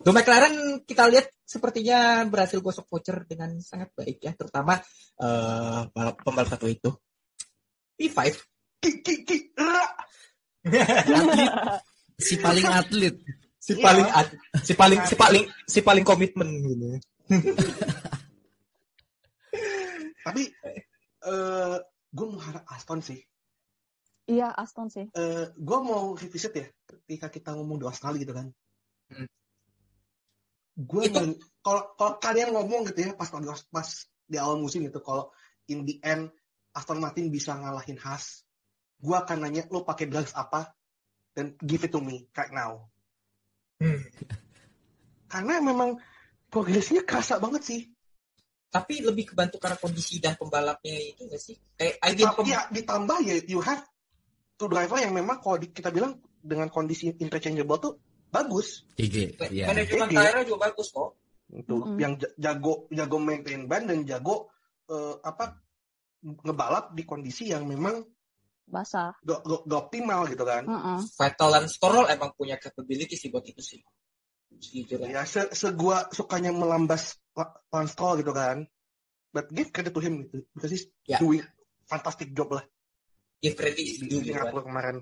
Dua McLaren kita lihat sepertinya berhasil gosok voucher dengan sangat baik ya, terutama eh, balap pembalap satu itu. P5. ki ki ki ra. Atlet. Si paling atlet. Si Iya. paling ad- si paling si paling si paling komitmen gitu. tapi eh gue mau harap Aston sih Iya, Aston sih. eh gue mau revisit ya ketika kita ngomong di Australia gitu kan Hmm. Gue Itu- kalau kalau kalian ngomong gitu ya pas pas pas di awal musim gitu kalau in the end Aston Martin bisa ngalahin Haas gue akan nanya lo pakai drugs apa dan give it to me right now Hmm. karena memang progresnya kerasa banget sih Tapi lebih kebantu karena kondisi dan pembalapnya itu nggak sih? Kayak idea pem- ya ditambah ya you have two driver yang memang kalau di- kita bilang dengan kondisi interchangeable tuh bagus GG. Iya. manajemen tire juga bagus kok. Tuh, Mm-mm. yang ja- jago jago maintain ban dan jago eh, apa ngebalap di kondisi yang memang Basah. gak, gak- gak optimal gitu kan Mm-mm. Vettel dan Stroll emang punya capability sih buat itu sih. Sejujurnya. ya se, se gua sukanya melambas La- Lance Stroll gitu kan but give credit to him gitu because he's Ya. doing fantastic job lah Give credit di gitu kan. Singapura kemarin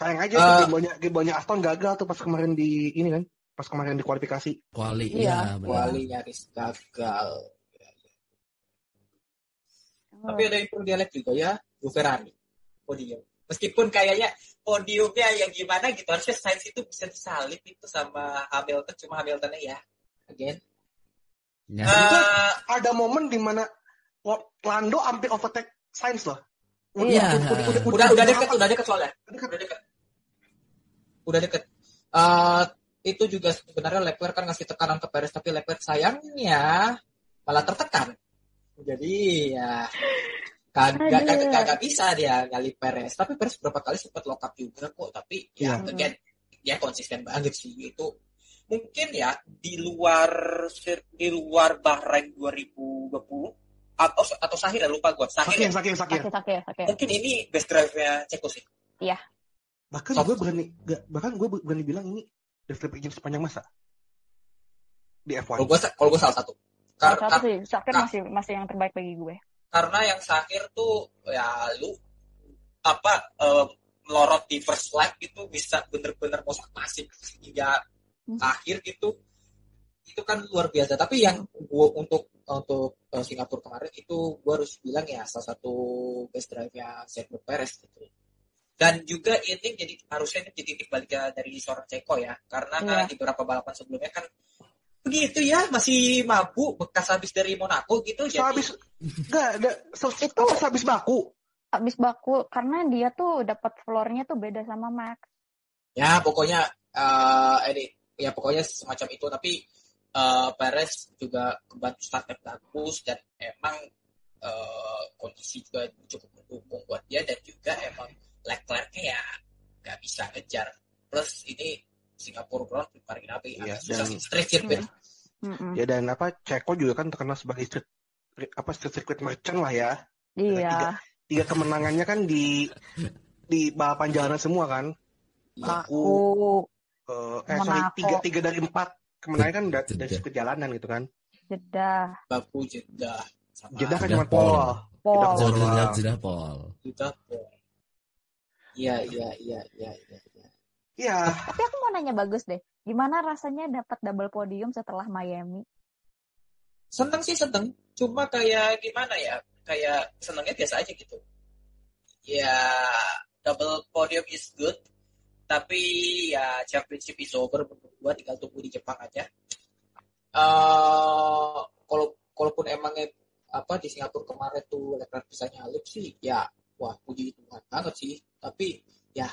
sayang aja Eh. tuh gambarnya gambarnya Aston gagal tuh pas kemarin di ini kan pas kemarin di kualifikasi Kuali. Iya. Iya. benar. Wali nyaris gagal. Tapi ada yang perlu dilihat juga ya, Gue Ferrari. Podium. Meskipun kayaknya podiumnya yang gimana gitu, harusnya Sainz itu bisa disalip itu sama Hamilton, cuma Hamiltonnya ya. Again. Ya. Eh, ada momen di mana Lo- Lando hampir overtake Sainz loh. Iya. udah udah deket udah deket soalnya Dekat. udah deket udah deket Eh, itu juga sebenarnya Leclerc kan ngasih tekanan ke Perez tapi Leclerc sayangnya malah tertekan. Jadi ya kagak kagak kagak bisa dia nyali Perez. Tapi Perez berapa kali sempat lock up juga kok. Tapi ya Iya. again, dia konsisten banget sih itu. Mungkin ya di luar di luar Bahrain 2020 atau atau Sahir ya lupa gua. Sahir Sakit, ya. sakit, sakit. Sakit, sakit, sakit. Mungkin ini best drive-nya Ceko sih. Bahkan Soft. gue berani, gak, bahkan gue berani bilang ini develop engine sepanjang masa di Kalau F1. gua kalau gua salah satu. Salah Kar- satu sih, sakit Kar- masih masih yang terbaik bagi gue. karena yang Sahir tuh ya lu apa eh, melorot di first lap itu bisa bener-bener mosak masif hingga Hmm. akhir gitu itu kan luar biasa tapi yang gua untuk untuk eh, Singapura kemarin itu gua harus bilang ya salah satu best drive nya Sergio Perez gitu dan juga ini jadi harusnya ini jadi titik balik dari seorang Ceko ya karena Iya. di beberapa balapan sebelumnya kan begitu ya masih mabuk bekas habis dari Monaco gitu jadi Sehabis, gak ada, se- Itu- apa sehabis baku. Habis baku karena dia tuh dapat floornya tuh beda sama Max. ya pokoknya eh ini ya pokoknya semacam itu tapi eh, Perez juga kebantu startnya bagus dan emang eh, kondisi juga cukup mendukung buat dia dan juga emang Leclerc-nya ya nggak bisa ngejar plus ini Singapura Grand Prix paling rapi Iya, agak susah dan- sih street circuit. Ya dan apa, Ceko juga kan terkenal sebagai street, apa street circuit merchant lah ya. Iya. Tiga kemenangannya kan di di balapan jalanan semua kan. Aku eh, eh sorry, tiga, tiga dari empat kemenangan kan da- dari jalanan gitu kan. Jeddah, baku Jeddah sama Jeddah kan cuma pol. Jeddah doang. sudah Paul. Jeddah iya iya iya iya iya iya. Iya, Tapi aku mau nanya bagus deh. Gimana rasanya dapat double podium setelah Miami? seneng sih seneng cuma kayak gimana ya kayak senengnya biasa aja gitu ya double podium is good tapi ya championship is over menurut gua. Tinggal tunggu di Jepang aja. Eh kalau kalaupun emangnya apa di Singapura kemarin tuh Leclerc bisa nyalip sih ya wah puji Tuhan banget sih. Tapi ya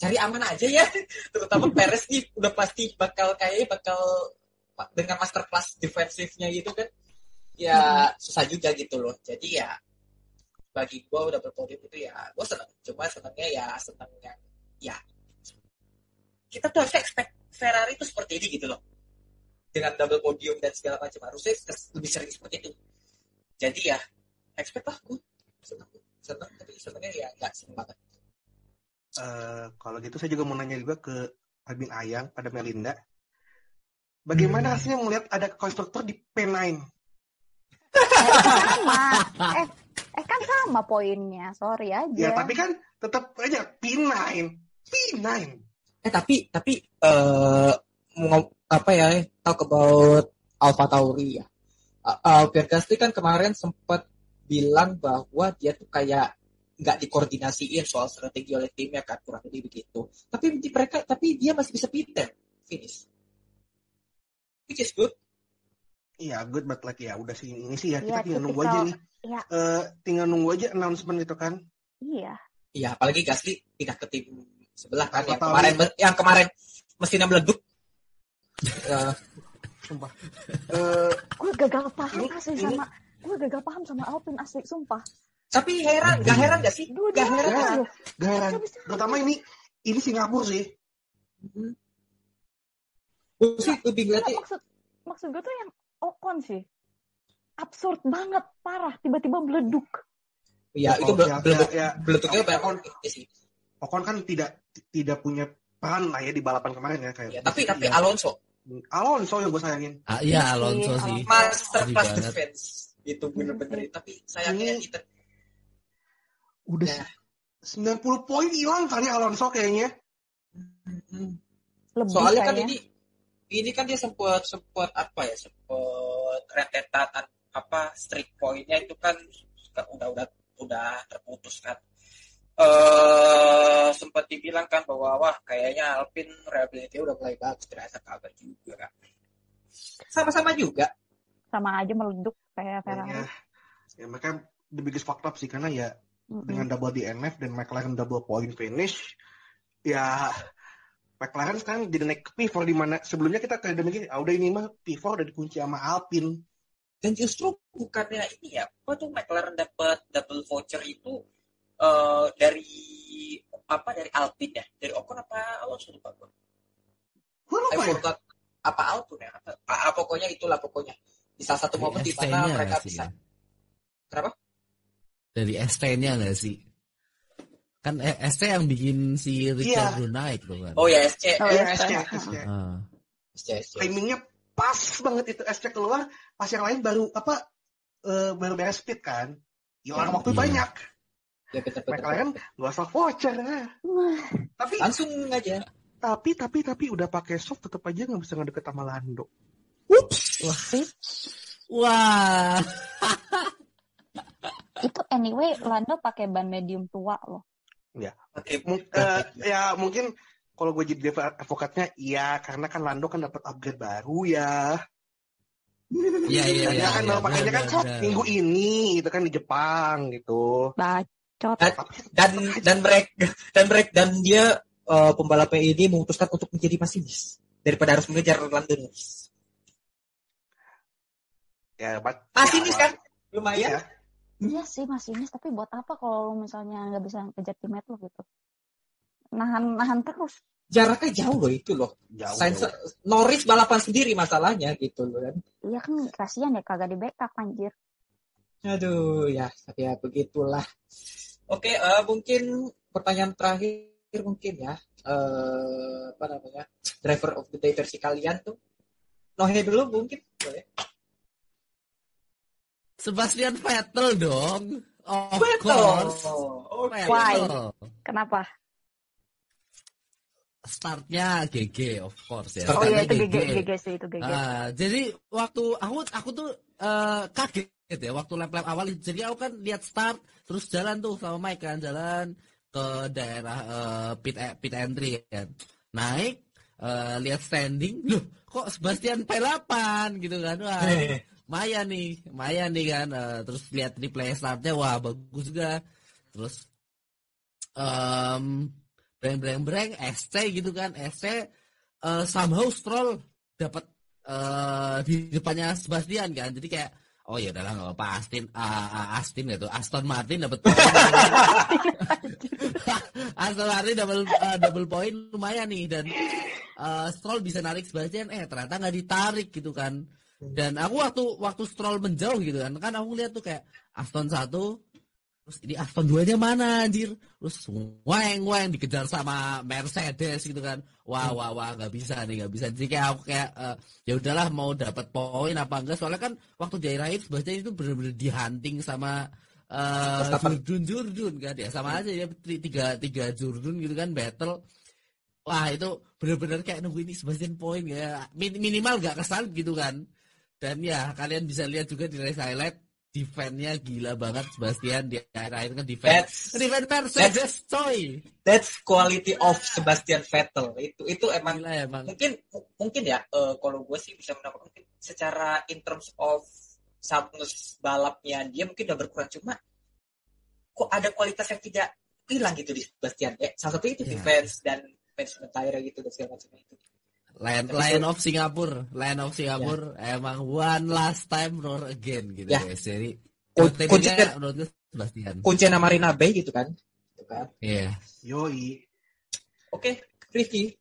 cari aman aja ya. Terutama Perez nih udah pasti bakal kayaknya bakal dengan masterclass defensifnya gitu kan ya susah juga gitu loh. Jadi ya bagi gue udah berpodium itu ya gue seneng. Cuma senengnya ya seneng yang ya kita tuh harusnya expect Ferrari itu seperti ini gitu loh dengan double podium dan segala macam harusnya lebih sering seperti itu jadi ya expect lah gue seneng seneng tapi senengnya ya nggak seneng banget eh, kalau gitu saya juga mau nanya juga ke Albin Ayang pada Melinda. Bagaimana rasanya melihat ada konstruktor di P9? sama. Eh, eh kan sama poinnya. Sorry aja. Ya, tapi kan tetap aja P9. P9. Eh tapi tapi eh mau apa ya talk about Alpha Tauri ya uh, uh, Pierre Gasly kan kemarin sempat bilang bahwa dia tuh kayak nggak dikoordinasiin soal strategi oleh timnya kan kurang lebih begitu tapi di mereka tapi dia masih bisa pinter finish which is good Iya, good but like ya udah sih ini sih ya Iya, kita tinggal nunggu aja nih. iya. Eh, tinggal nunggu aja announcement itu kan. Iya. Iya, apalagi Gasly pindah ke tim sebelah kan yang kemarin yang kemarin mesinnya meleduk. Eh, Sumpah. Eh, Gue gagal paham Ini- asli sama gue gagal paham sama Alpine asli sumpah. tapi heran, gak heran gak sih? Dua Gak heran. heran. gak heran. Gak bisa. Pertama ini ini Singapura sih. Gue sih lebih ngeliatnya maksud maksud gue tuh yang Ocon sih. Absurd banget, parah. Tiba-tiba meleduk. ya itu Oh, ya, bel- ya, ya. beleduknya banyak Ocon- orang sih. Ocon kan tidak tidak punya peran lah ya di balapan kemarin ya kayak. Ya, tapi tapi ya. Alonso Alonso yang gue sayangin. Ah, Iya iya sih, Alonso sih. masterclass defense itu bener-bener tapi sayangnya Ini- kita Udah Ya. 90 poin hilang kali Alonso kayaknya. Lebih soalnya kan kayaknya. ini ini kan dia sempat sempat apa ya sempat rentetan apa streak pointnya itu kan udah udah udah terputus kan eh sempat dibilang kan bahwa wah kayaknya Alpin reliability udah mulai bagus ternyata kabar juga kan sama-sama juga sama aja meleduk kayak Ferrari. Ya, ya mereka the biggest fucked up sih karena ya Mm-mm. dengan double DNF dan McLaren double point finish ya McLaren sekarang jadi naik ke P4 di mana sebelumnya kita kayak mikir, ah udah ini mah P4 udah dikunci sama Alpine. Dan justru bukannya ini ya, apa tuh McLaren dapat double voucher itu eh, dari apa dari Alpine ya, dari Ocon apa Alonso lupa gue. Lupa ya. apa Alpine ya, apa, ah, pokoknya itulah pokoknya di salah satu momen di mana mereka bisa. ya? Kenapa? Dari ST-nya nggak sih? Kan eh, ST yang bikin si Ricardo naik tuh kan. Oh ya SC, Oh, Eh, ya, SC, SC. SC. Ah. SC, SC. Timingnya pas banget itu SC keluar, pas yang lain baru apa eh, baru beres speed kan. Ya orang waktu Iya. banyak. Ya, betul, betul, McLaren gak usah voucher. Tapi Langsung aja. tapi tapi tapi udah pakai soft tetap aja nggak bisa ngedeket sama Lando. Wah. Itu anyway Lando pakai ban medium tua loh. Oke, Mung- eh, ya mungkin kalau gue jadi adv- advokatnya iya karena kan Lando kan dapat upgrade baru ya. Iya iya Dia iya. kan iya, baru pakainya kan benar, benar. minggu ini itu kan di Jepang gitu. Bacot. Dan dan dan mereka dan mereka dan dia eh, pembalap ini memutuskan untuk menjadi masinis daripada harus mengejar Lando Norris. Ya, but, Masinis ya, kan? Lumayan. Iya. Iya sih masinis tapi buat apa kalau misalnya nggak bisa ngejar teammate lo gitu. Nahan nahan terus. Jaraknya jauh loh itu loh. Jauh, Sainz jauh. Norris balapan sendiri masalahnya gitu loh kan. Iya kan kasihan ya kagak di backup anjir. Aduh ya, tapi ya begitulah. Oke, eh, mungkin pertanyaan terakhir mungkin ya. Eh apa namanya? Driver of the day versi kalian tuh. Nohe dulu mungkin boleh. Sebastian Vettel dong. Of Betul. course. Oke. Why? Vettel. Kenapa? Startnya GG of course ya. Oh iya itu GG GG sih itu GG. Ah, jadi waktu aku aku tuh eh, kaget ya waktu lap-lap awal jadi aku kan lihat start terus jalan tuh sama Mike kan jalan ke daerah eh, pit pit entry kan naik eh, lihat standing loh kok Sebastian P8 gitu kan? Wah Maya nih Maya nih kan Eh, terus lihat replay startnya wah bagus juga. Terus em breng breng breng SC gitu kan SC eh, somehow Stroll dapat eh, di depannya Sebastian kan jadi kayak oh ya udahlah nggak apa Aston ah, ah, Aston gitu Aston Martin dapat poin. Aston Martin double eh, double point lumayan nih. Dan eh, Stroll bisa narik Sebastian eh ternyata nggak ditarik gitu kan. Dan aku waktu waktu Stroll menjauh gitu kan kan aku lihat tuh kayak Aston satu terus ini Aston duanya mana anjir? Terus weng weng dikejar sama Mercedes gitu kan. Wah wah wah nggak bisa nih nggak bisa. Jadi kayak aku kayak eh, ya udahlah mau dapat poin apa enggak. Soalnya kan waktu akhir sebenarnya itu benar-benar dihunting sama eh Verstappen. jurdun jurdun kan. Ya sama aja ya ti- tiga tiga jurdun gitu kan battle. Wah itu benar-benar kayak nunggu ini Sebastian poin ya. Min- minimal nggak kesan gitu kan. Dan ya kalian bisa lihat juga di race highlight defense-nya gila banget Sebastian. Di akhir-akhir kan defense. That's defense Mercedes coy that's quality of Sebastian Vettel. Itu itu emang gila emang. mungkin mungkin ya eh, kalau gue sih bisa mendapat mungkin secara in terms of smoothness balapnya dia mungkin udah berkurang. Cuma kok ada kualitas yang tidak hilang gitu di Sebastian. Ya salah satu itu Ya. defense dan management tire gitu dan segala macam itu Lion, Lion of Singapore Lion of Singapore emang one last time roar again gitu Ya. guys jadi Kun- OTP-nya kuncinya- menurut gue Sebastian kunci Marina Bay gitu kan gitu kan iya Yoi. oke Ricky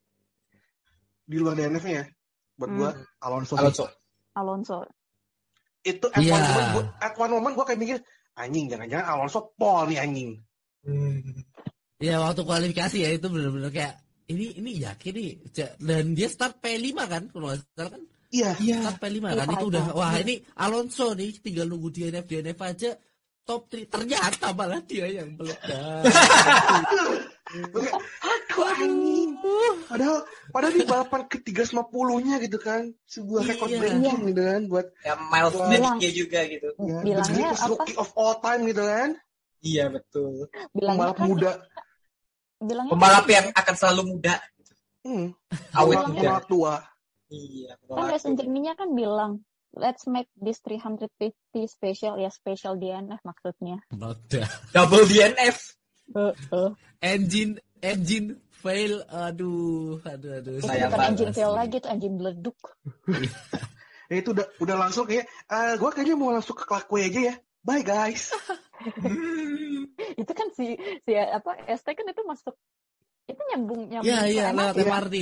Di luar DNF-nya ya. Buat Hmm. gua Alonso. Alonso Alonso. Itu at Iya. one moment gua, at one moment gua kayak mikir anjing jangan-jangan Alonso pol nih anjing. Ya waktu kualifikasi ya itu benar-benar kayak ini ini yakin nih dan dia start P5 kan kalau nggak salah kan Iya. iya start P5 kan Iya, itu iya. udah wah ini Alonso nih tinggal nunggu DNF DNF aja top 3 ternyata malah dia yang meledak anjing? Padahal padahal di balapan ke 350-nya gitu kan. Sebuah Iya. record breaking gitu kan buat ya Miles. Knight juga gitu ya, Bilangnya apa? rookie of all time gitu kan. iya betul Bilangnya Pembalap kan, muda. Bilangnya pembalap yang akan selalu muda Hmm. awet muda pembalap tua. iya kan Racing Journey-nya kan bilang let's make this 350 special ya special DNF maksudnya. double DNF Heeh. Engine engine fail. Aduh, aduh, aduh. Itu Sayang bukan banget engine fail lagi, itu engine beleduk. Ya itu udah udah langsung kayak eh gue kayaknya mau langsung ke Clark Way aja ya. Bye guys. itu kan si si apa ST kan itu masuk itu nyambung nyambung Iya, ke iya, MRT. lewat MRT.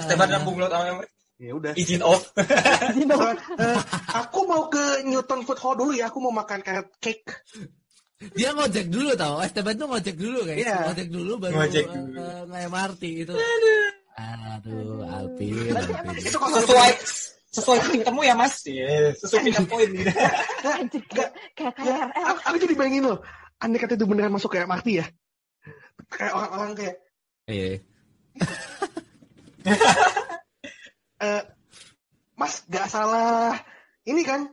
Stefan nyambung lo sama Ya udah. izin off. Gitu. Eh, aku mau ke Newton Food Hall dulu ya. Aku mau makan carrot cake. Dia ngojek dulu tau. Esteban tuh ngojek dulu guys. Iya. Ngojek dulu baru Ngojek eh, dulu. nge MRT itu. Aduh, Alpin. Berarti Alpin. Itu kalau sesuai sesuai titik temu ya mas. Iya, sesuai pindah poin. anjing kayak kayak KRL. aku, aku jadi bayangin loh. Andai kata itu beneran masuk ke MRT ya. Kayak orang-orang kayak Iya. eh Mas gak salah ini kan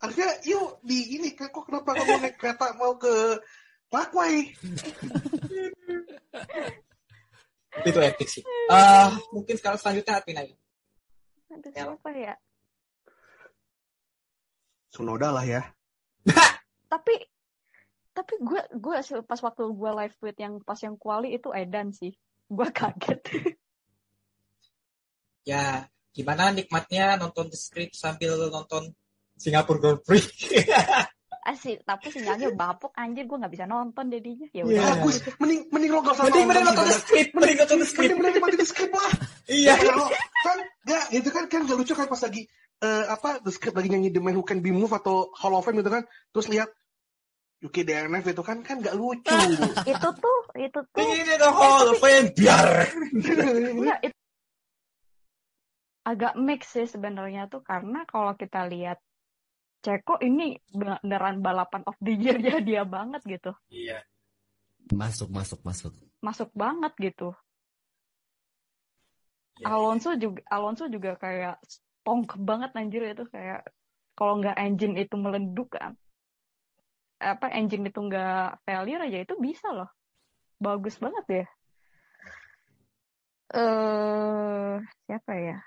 harusnya yuk di ini kok kenapa kamu naik kereta mau ke Parkway Itu epic sih. Eh, mungkin sekarang selanjutnya Atvina ya. Aduh, siapa ya? Sunoda lah ya Tapi tapi gue gue pas waktu gue live tweet yang pas yang kuali itu Edan sih. Gue kaget. Ya, gimana nikmatnya nonton The Script sambil nonton Singapura Grand Prix? Asik, tapi sinyalnya bapuk anjir gue nggak bisa nonton jadinya. Ya Iya. udah. bagus mending mending lo gak usah mending mending nonton The Script, mending nonton The. Script. mending bener di skrip lah Iya. Kalau kan nggak itu kan kan gak lucu kan pas lagi eh, apa the script lagi nyanyi The Man Who Can Be Moved atau Hall of Fame gitu kan terus lihat UK DNF itu kan kan gak lucu itu tuh itu tuh Ini the Hall of Fame biar. Enggak, it- agak mix sih sebenarnya tuh karena kalau kita lihat Ceko ini beneran balapan of the year ya dia banget gitu. Iya. Masuk, masuk, masuk. Masuk banget gitu. Iya. Alonso juga Alonso juga kayak stonk banget anjir itu kayak kalau nggak engine itu meleduk kan apa engine itu nggak failure aja itu bisa loh. Bagus banget ya. Eh siapa ya?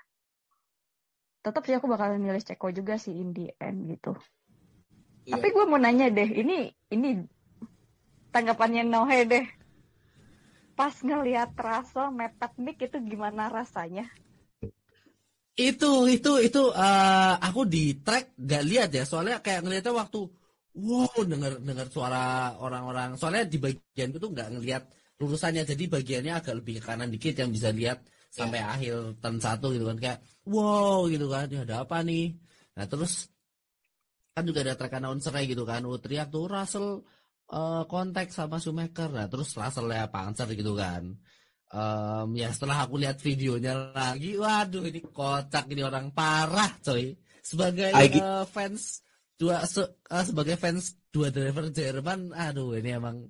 Tetap sih aku bakal milih Ceko juga sih in the end gitu. Iya. tapi gue mau nanya deh ini ini tanggapannya Nohe deh. Pas ngelihat Russell mepet Mick itu gimana rasanya? Itu, itu, itu eh, aku di track gak lihat ya. Soalnya kayak ngeliatnya waktu, wow, denger, denger suara orang-orang. Soalnya di bagian itu nggak ngelihat lurusannya. Jadi bagiannya agak lebih ke kanan dikit yang bisa lihat sampai akhir turn satu gitu kan. Kayak, wow gitu kan. Ya ada apa nih? Nah terus kan juga ada track announcer gitu kan. Oh, teriak tuh Russell kontak sama Schumacher. Nah terus Russell ya Panzer gitu kan. Em, ya setelah aku lihat videonya lagi, waduh ini kocak ini orang parah coy. Sebagai I eh, fans dua se- eh, sebagai fans dua driver Jerman, aduh ini emang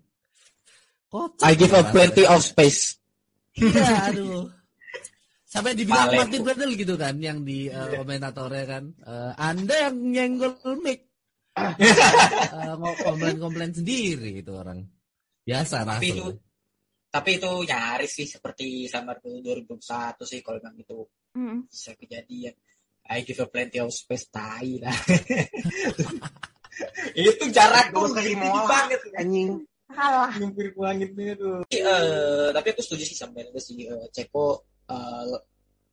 kocak. I give a rasanya. plenty of space. Iya, aduh. Sampai dibilang Paling. Martin Brundle gitu kan yang di eh, komentatornya kan, eh, Anda yang nyenggol mic. Mau komplain-komplain sendiri itu orang. Biasa Tapi itu tapi itu nyaris sih seperti Summer 2021 sih kalau memang itu Hmm. bisa kejadian. I give a plenty of space tai lah. itu jarak tuh tinggi banget. anjing kalah Nyumpir langit itu. Eh, tapi aku setuju sih sama itu sih eh, Ceko eh,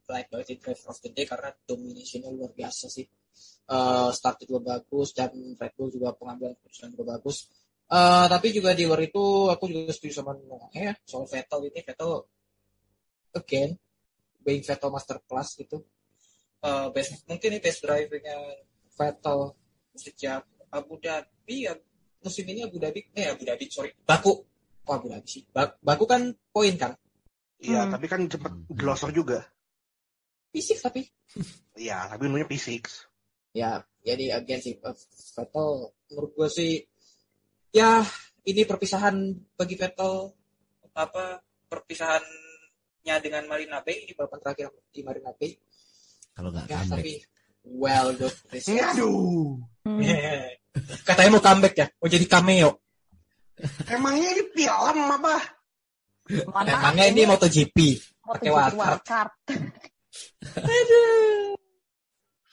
like sih driver of the day karena dominationnya luar biasa sih. Eh, start juga bagus dan Red Bull juga pengambilan keputusan juga bagus. Eh, tapi juga di luar itu aku juga setuju sama Noah ya soal Vettel ini Vettel again being Vettel master class gitu. Eh, best mungkin ini best drivingnya Vettel sejak Abu Dhabi ya musim ini Abu Dhabi eh Abu Dhabi sorry Baku oh Abu Dhabi sih Ba- Baku kan poin kan Iya, Hmm. tapi kan cepet glosor juga. fisik tapi Iya, tapi namanya P6. ya jadi again sih eh, Vettel menurut gue sih ya ini perpisahan bagi Vettel apa perpisahannya dengan Marina Bay ini balapan terakhir di Marina Bay Kalau nggak comeback. tapi well good results. Aduh. Hmm. katanya mau comeback ya mau jadi cameo Emangnya ini film apa? Mana emangnya ini MotoGP pakai wildcard. wildcard.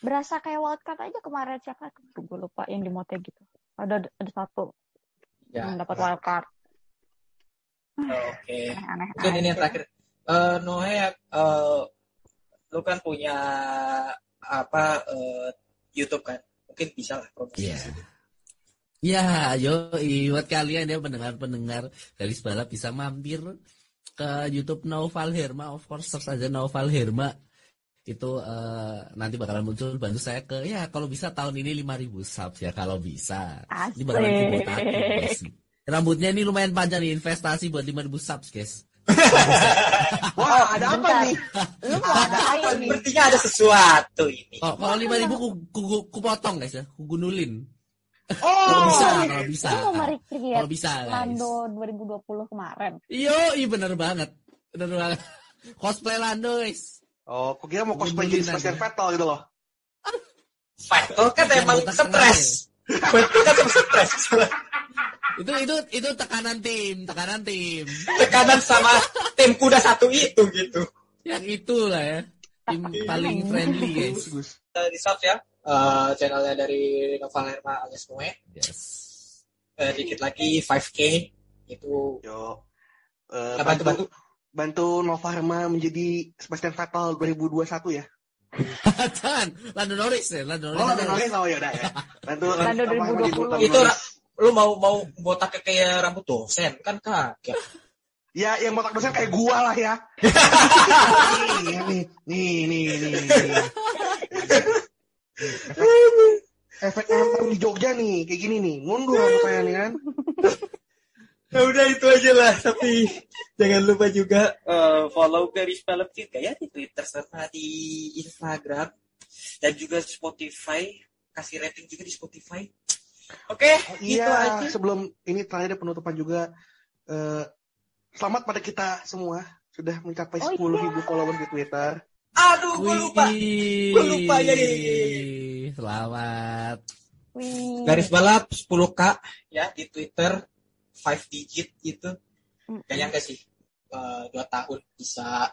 Berasa kayak wildcard aja kemarin siapa? Tuh, gue lupa yang di Mote gitu. Ada ada satu ya yang dapat wildcard. Oke. Aneh-aneh Mungkin ini yang terakhir. Eh Noe, eh, lu kan punya apa eh, YouTube kan? Mungkin bisa lah promosi. Iya. Ya, yo, buat kalian ya pendengar-pendengar garis balap bisa mampir ke YouTube Naufal Herma, of course search aja Naufal Herma. Itu eh, nanti bakalan muncul bantu saya ke ya kalau bisa tahun ini 5000 subs ya kalau bisa. Ini bakalan Asik. guys. Rambutnya ini lumayan panjang nih investasi buat 5000 subs, guys. Wah, ada apa Bentar. nih? Lu mau ngapain nih? Sepertinya ada sesuatu ini. Oh, kalau 5000 ku, ku, ku, ku potong guys ya, ku gunulin. Oh, Kalau bisa, kalau bisa. Lu mau merecreate Kalau bisa, guys. Lando 2020 kemarin. Yo, iya bener banget. Bener banget. Cosplay Lando, guys. oh, kok kira mau cosplay jadi Sebastian. Vettel gitu loh. Vettel kan Yang emang stres. Vettel kan emang stres. Itu itu itu tekanan tim, tekanan tim. Tekanan sama tim kuda satu itu gitu. Yang itulah ya. Tim paling friendly, guys. Eh, di sub ya. Eh, channelnya dari Noval Herma alias Noe. Yes. Eh, dikit lagi 5K itu Yo. Eh, Ya, bantu, bantu, bantu Novarma menjadi Sebastian Vettel 2021 ya. Jangan, Lando Norris ya, Lando Norris. Oh, Lando Norris oh ya udah ya. Bantu Lando apa, 2020. menjadi Lando Itu. Lu mau mau botaknya kayak rambut dosen kan kagak. Ya, yang botak dosen kayak gua lah ya. nih, nih, nih, nih, nih. Efek, efek di Jogja nih, kayak gini nih. Mundur rambutnya nih kan. Ya udah itu aja lah. Tapi jangan lupa juga eh, follow Garis Balap juga ya di Twitter serta di Instagram dan juga Spotify. Kasih rating juga di Spotify. Oke, Oh, gitu iya, aja. sebelum ini terakhir ada penutupan juga. eh, selamat pada kita semua sudah mencapai Oh, 10.000 followers di Twitter. Aduh, gue lupa. Gua lupa, ya, ya, ya, Selamat. Wih. Garis balap 10k ya di Twitter 5 digit gitu. Kayaknya enggak sih. Eh, dua tahun bisa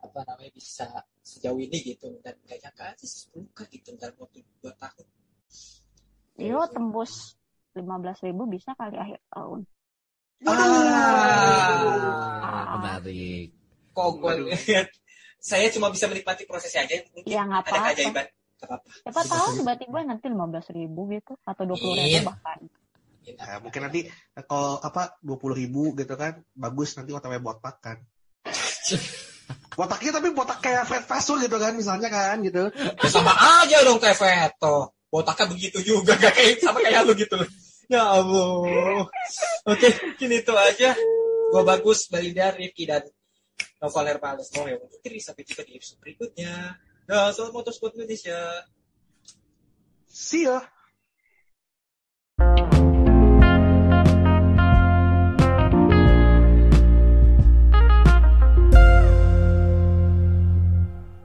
apa namanya bisa sejauh ini gitu dan kayaknya kan sih 10k gitu dalam waktu dua tahun. Yo tembus 15.000 bisa kali akhir tahun. Ah, menarik. Kok gue lihat saya cuma bisa menikmati prosesnya aja mungkin Ya ada apa-apa. keajaiban. Siapa tahu tiba-tiba nanti 15.000 gitu atau 20.000 Amin. bahkan. Ya, mungkin nanti eh, kalau apa 20.000 gitu kan, bagus nanti otw botak kan. Botaknya tapi botak kayak Fred Vasseur gitu kan misalnya kan gitu. Ya sama aja dong kayak Veto. Botaknya begitu juga gak kayak sama kayak lu gitu loh. Ya ampun. Oke, mungkin itu aja. Gua bagus Balida, Rifki dan Noval Hermales Mohe undur diri sampai jumpa di episode berikutnya. Nah, selamat motorsport Indonesia. See ya.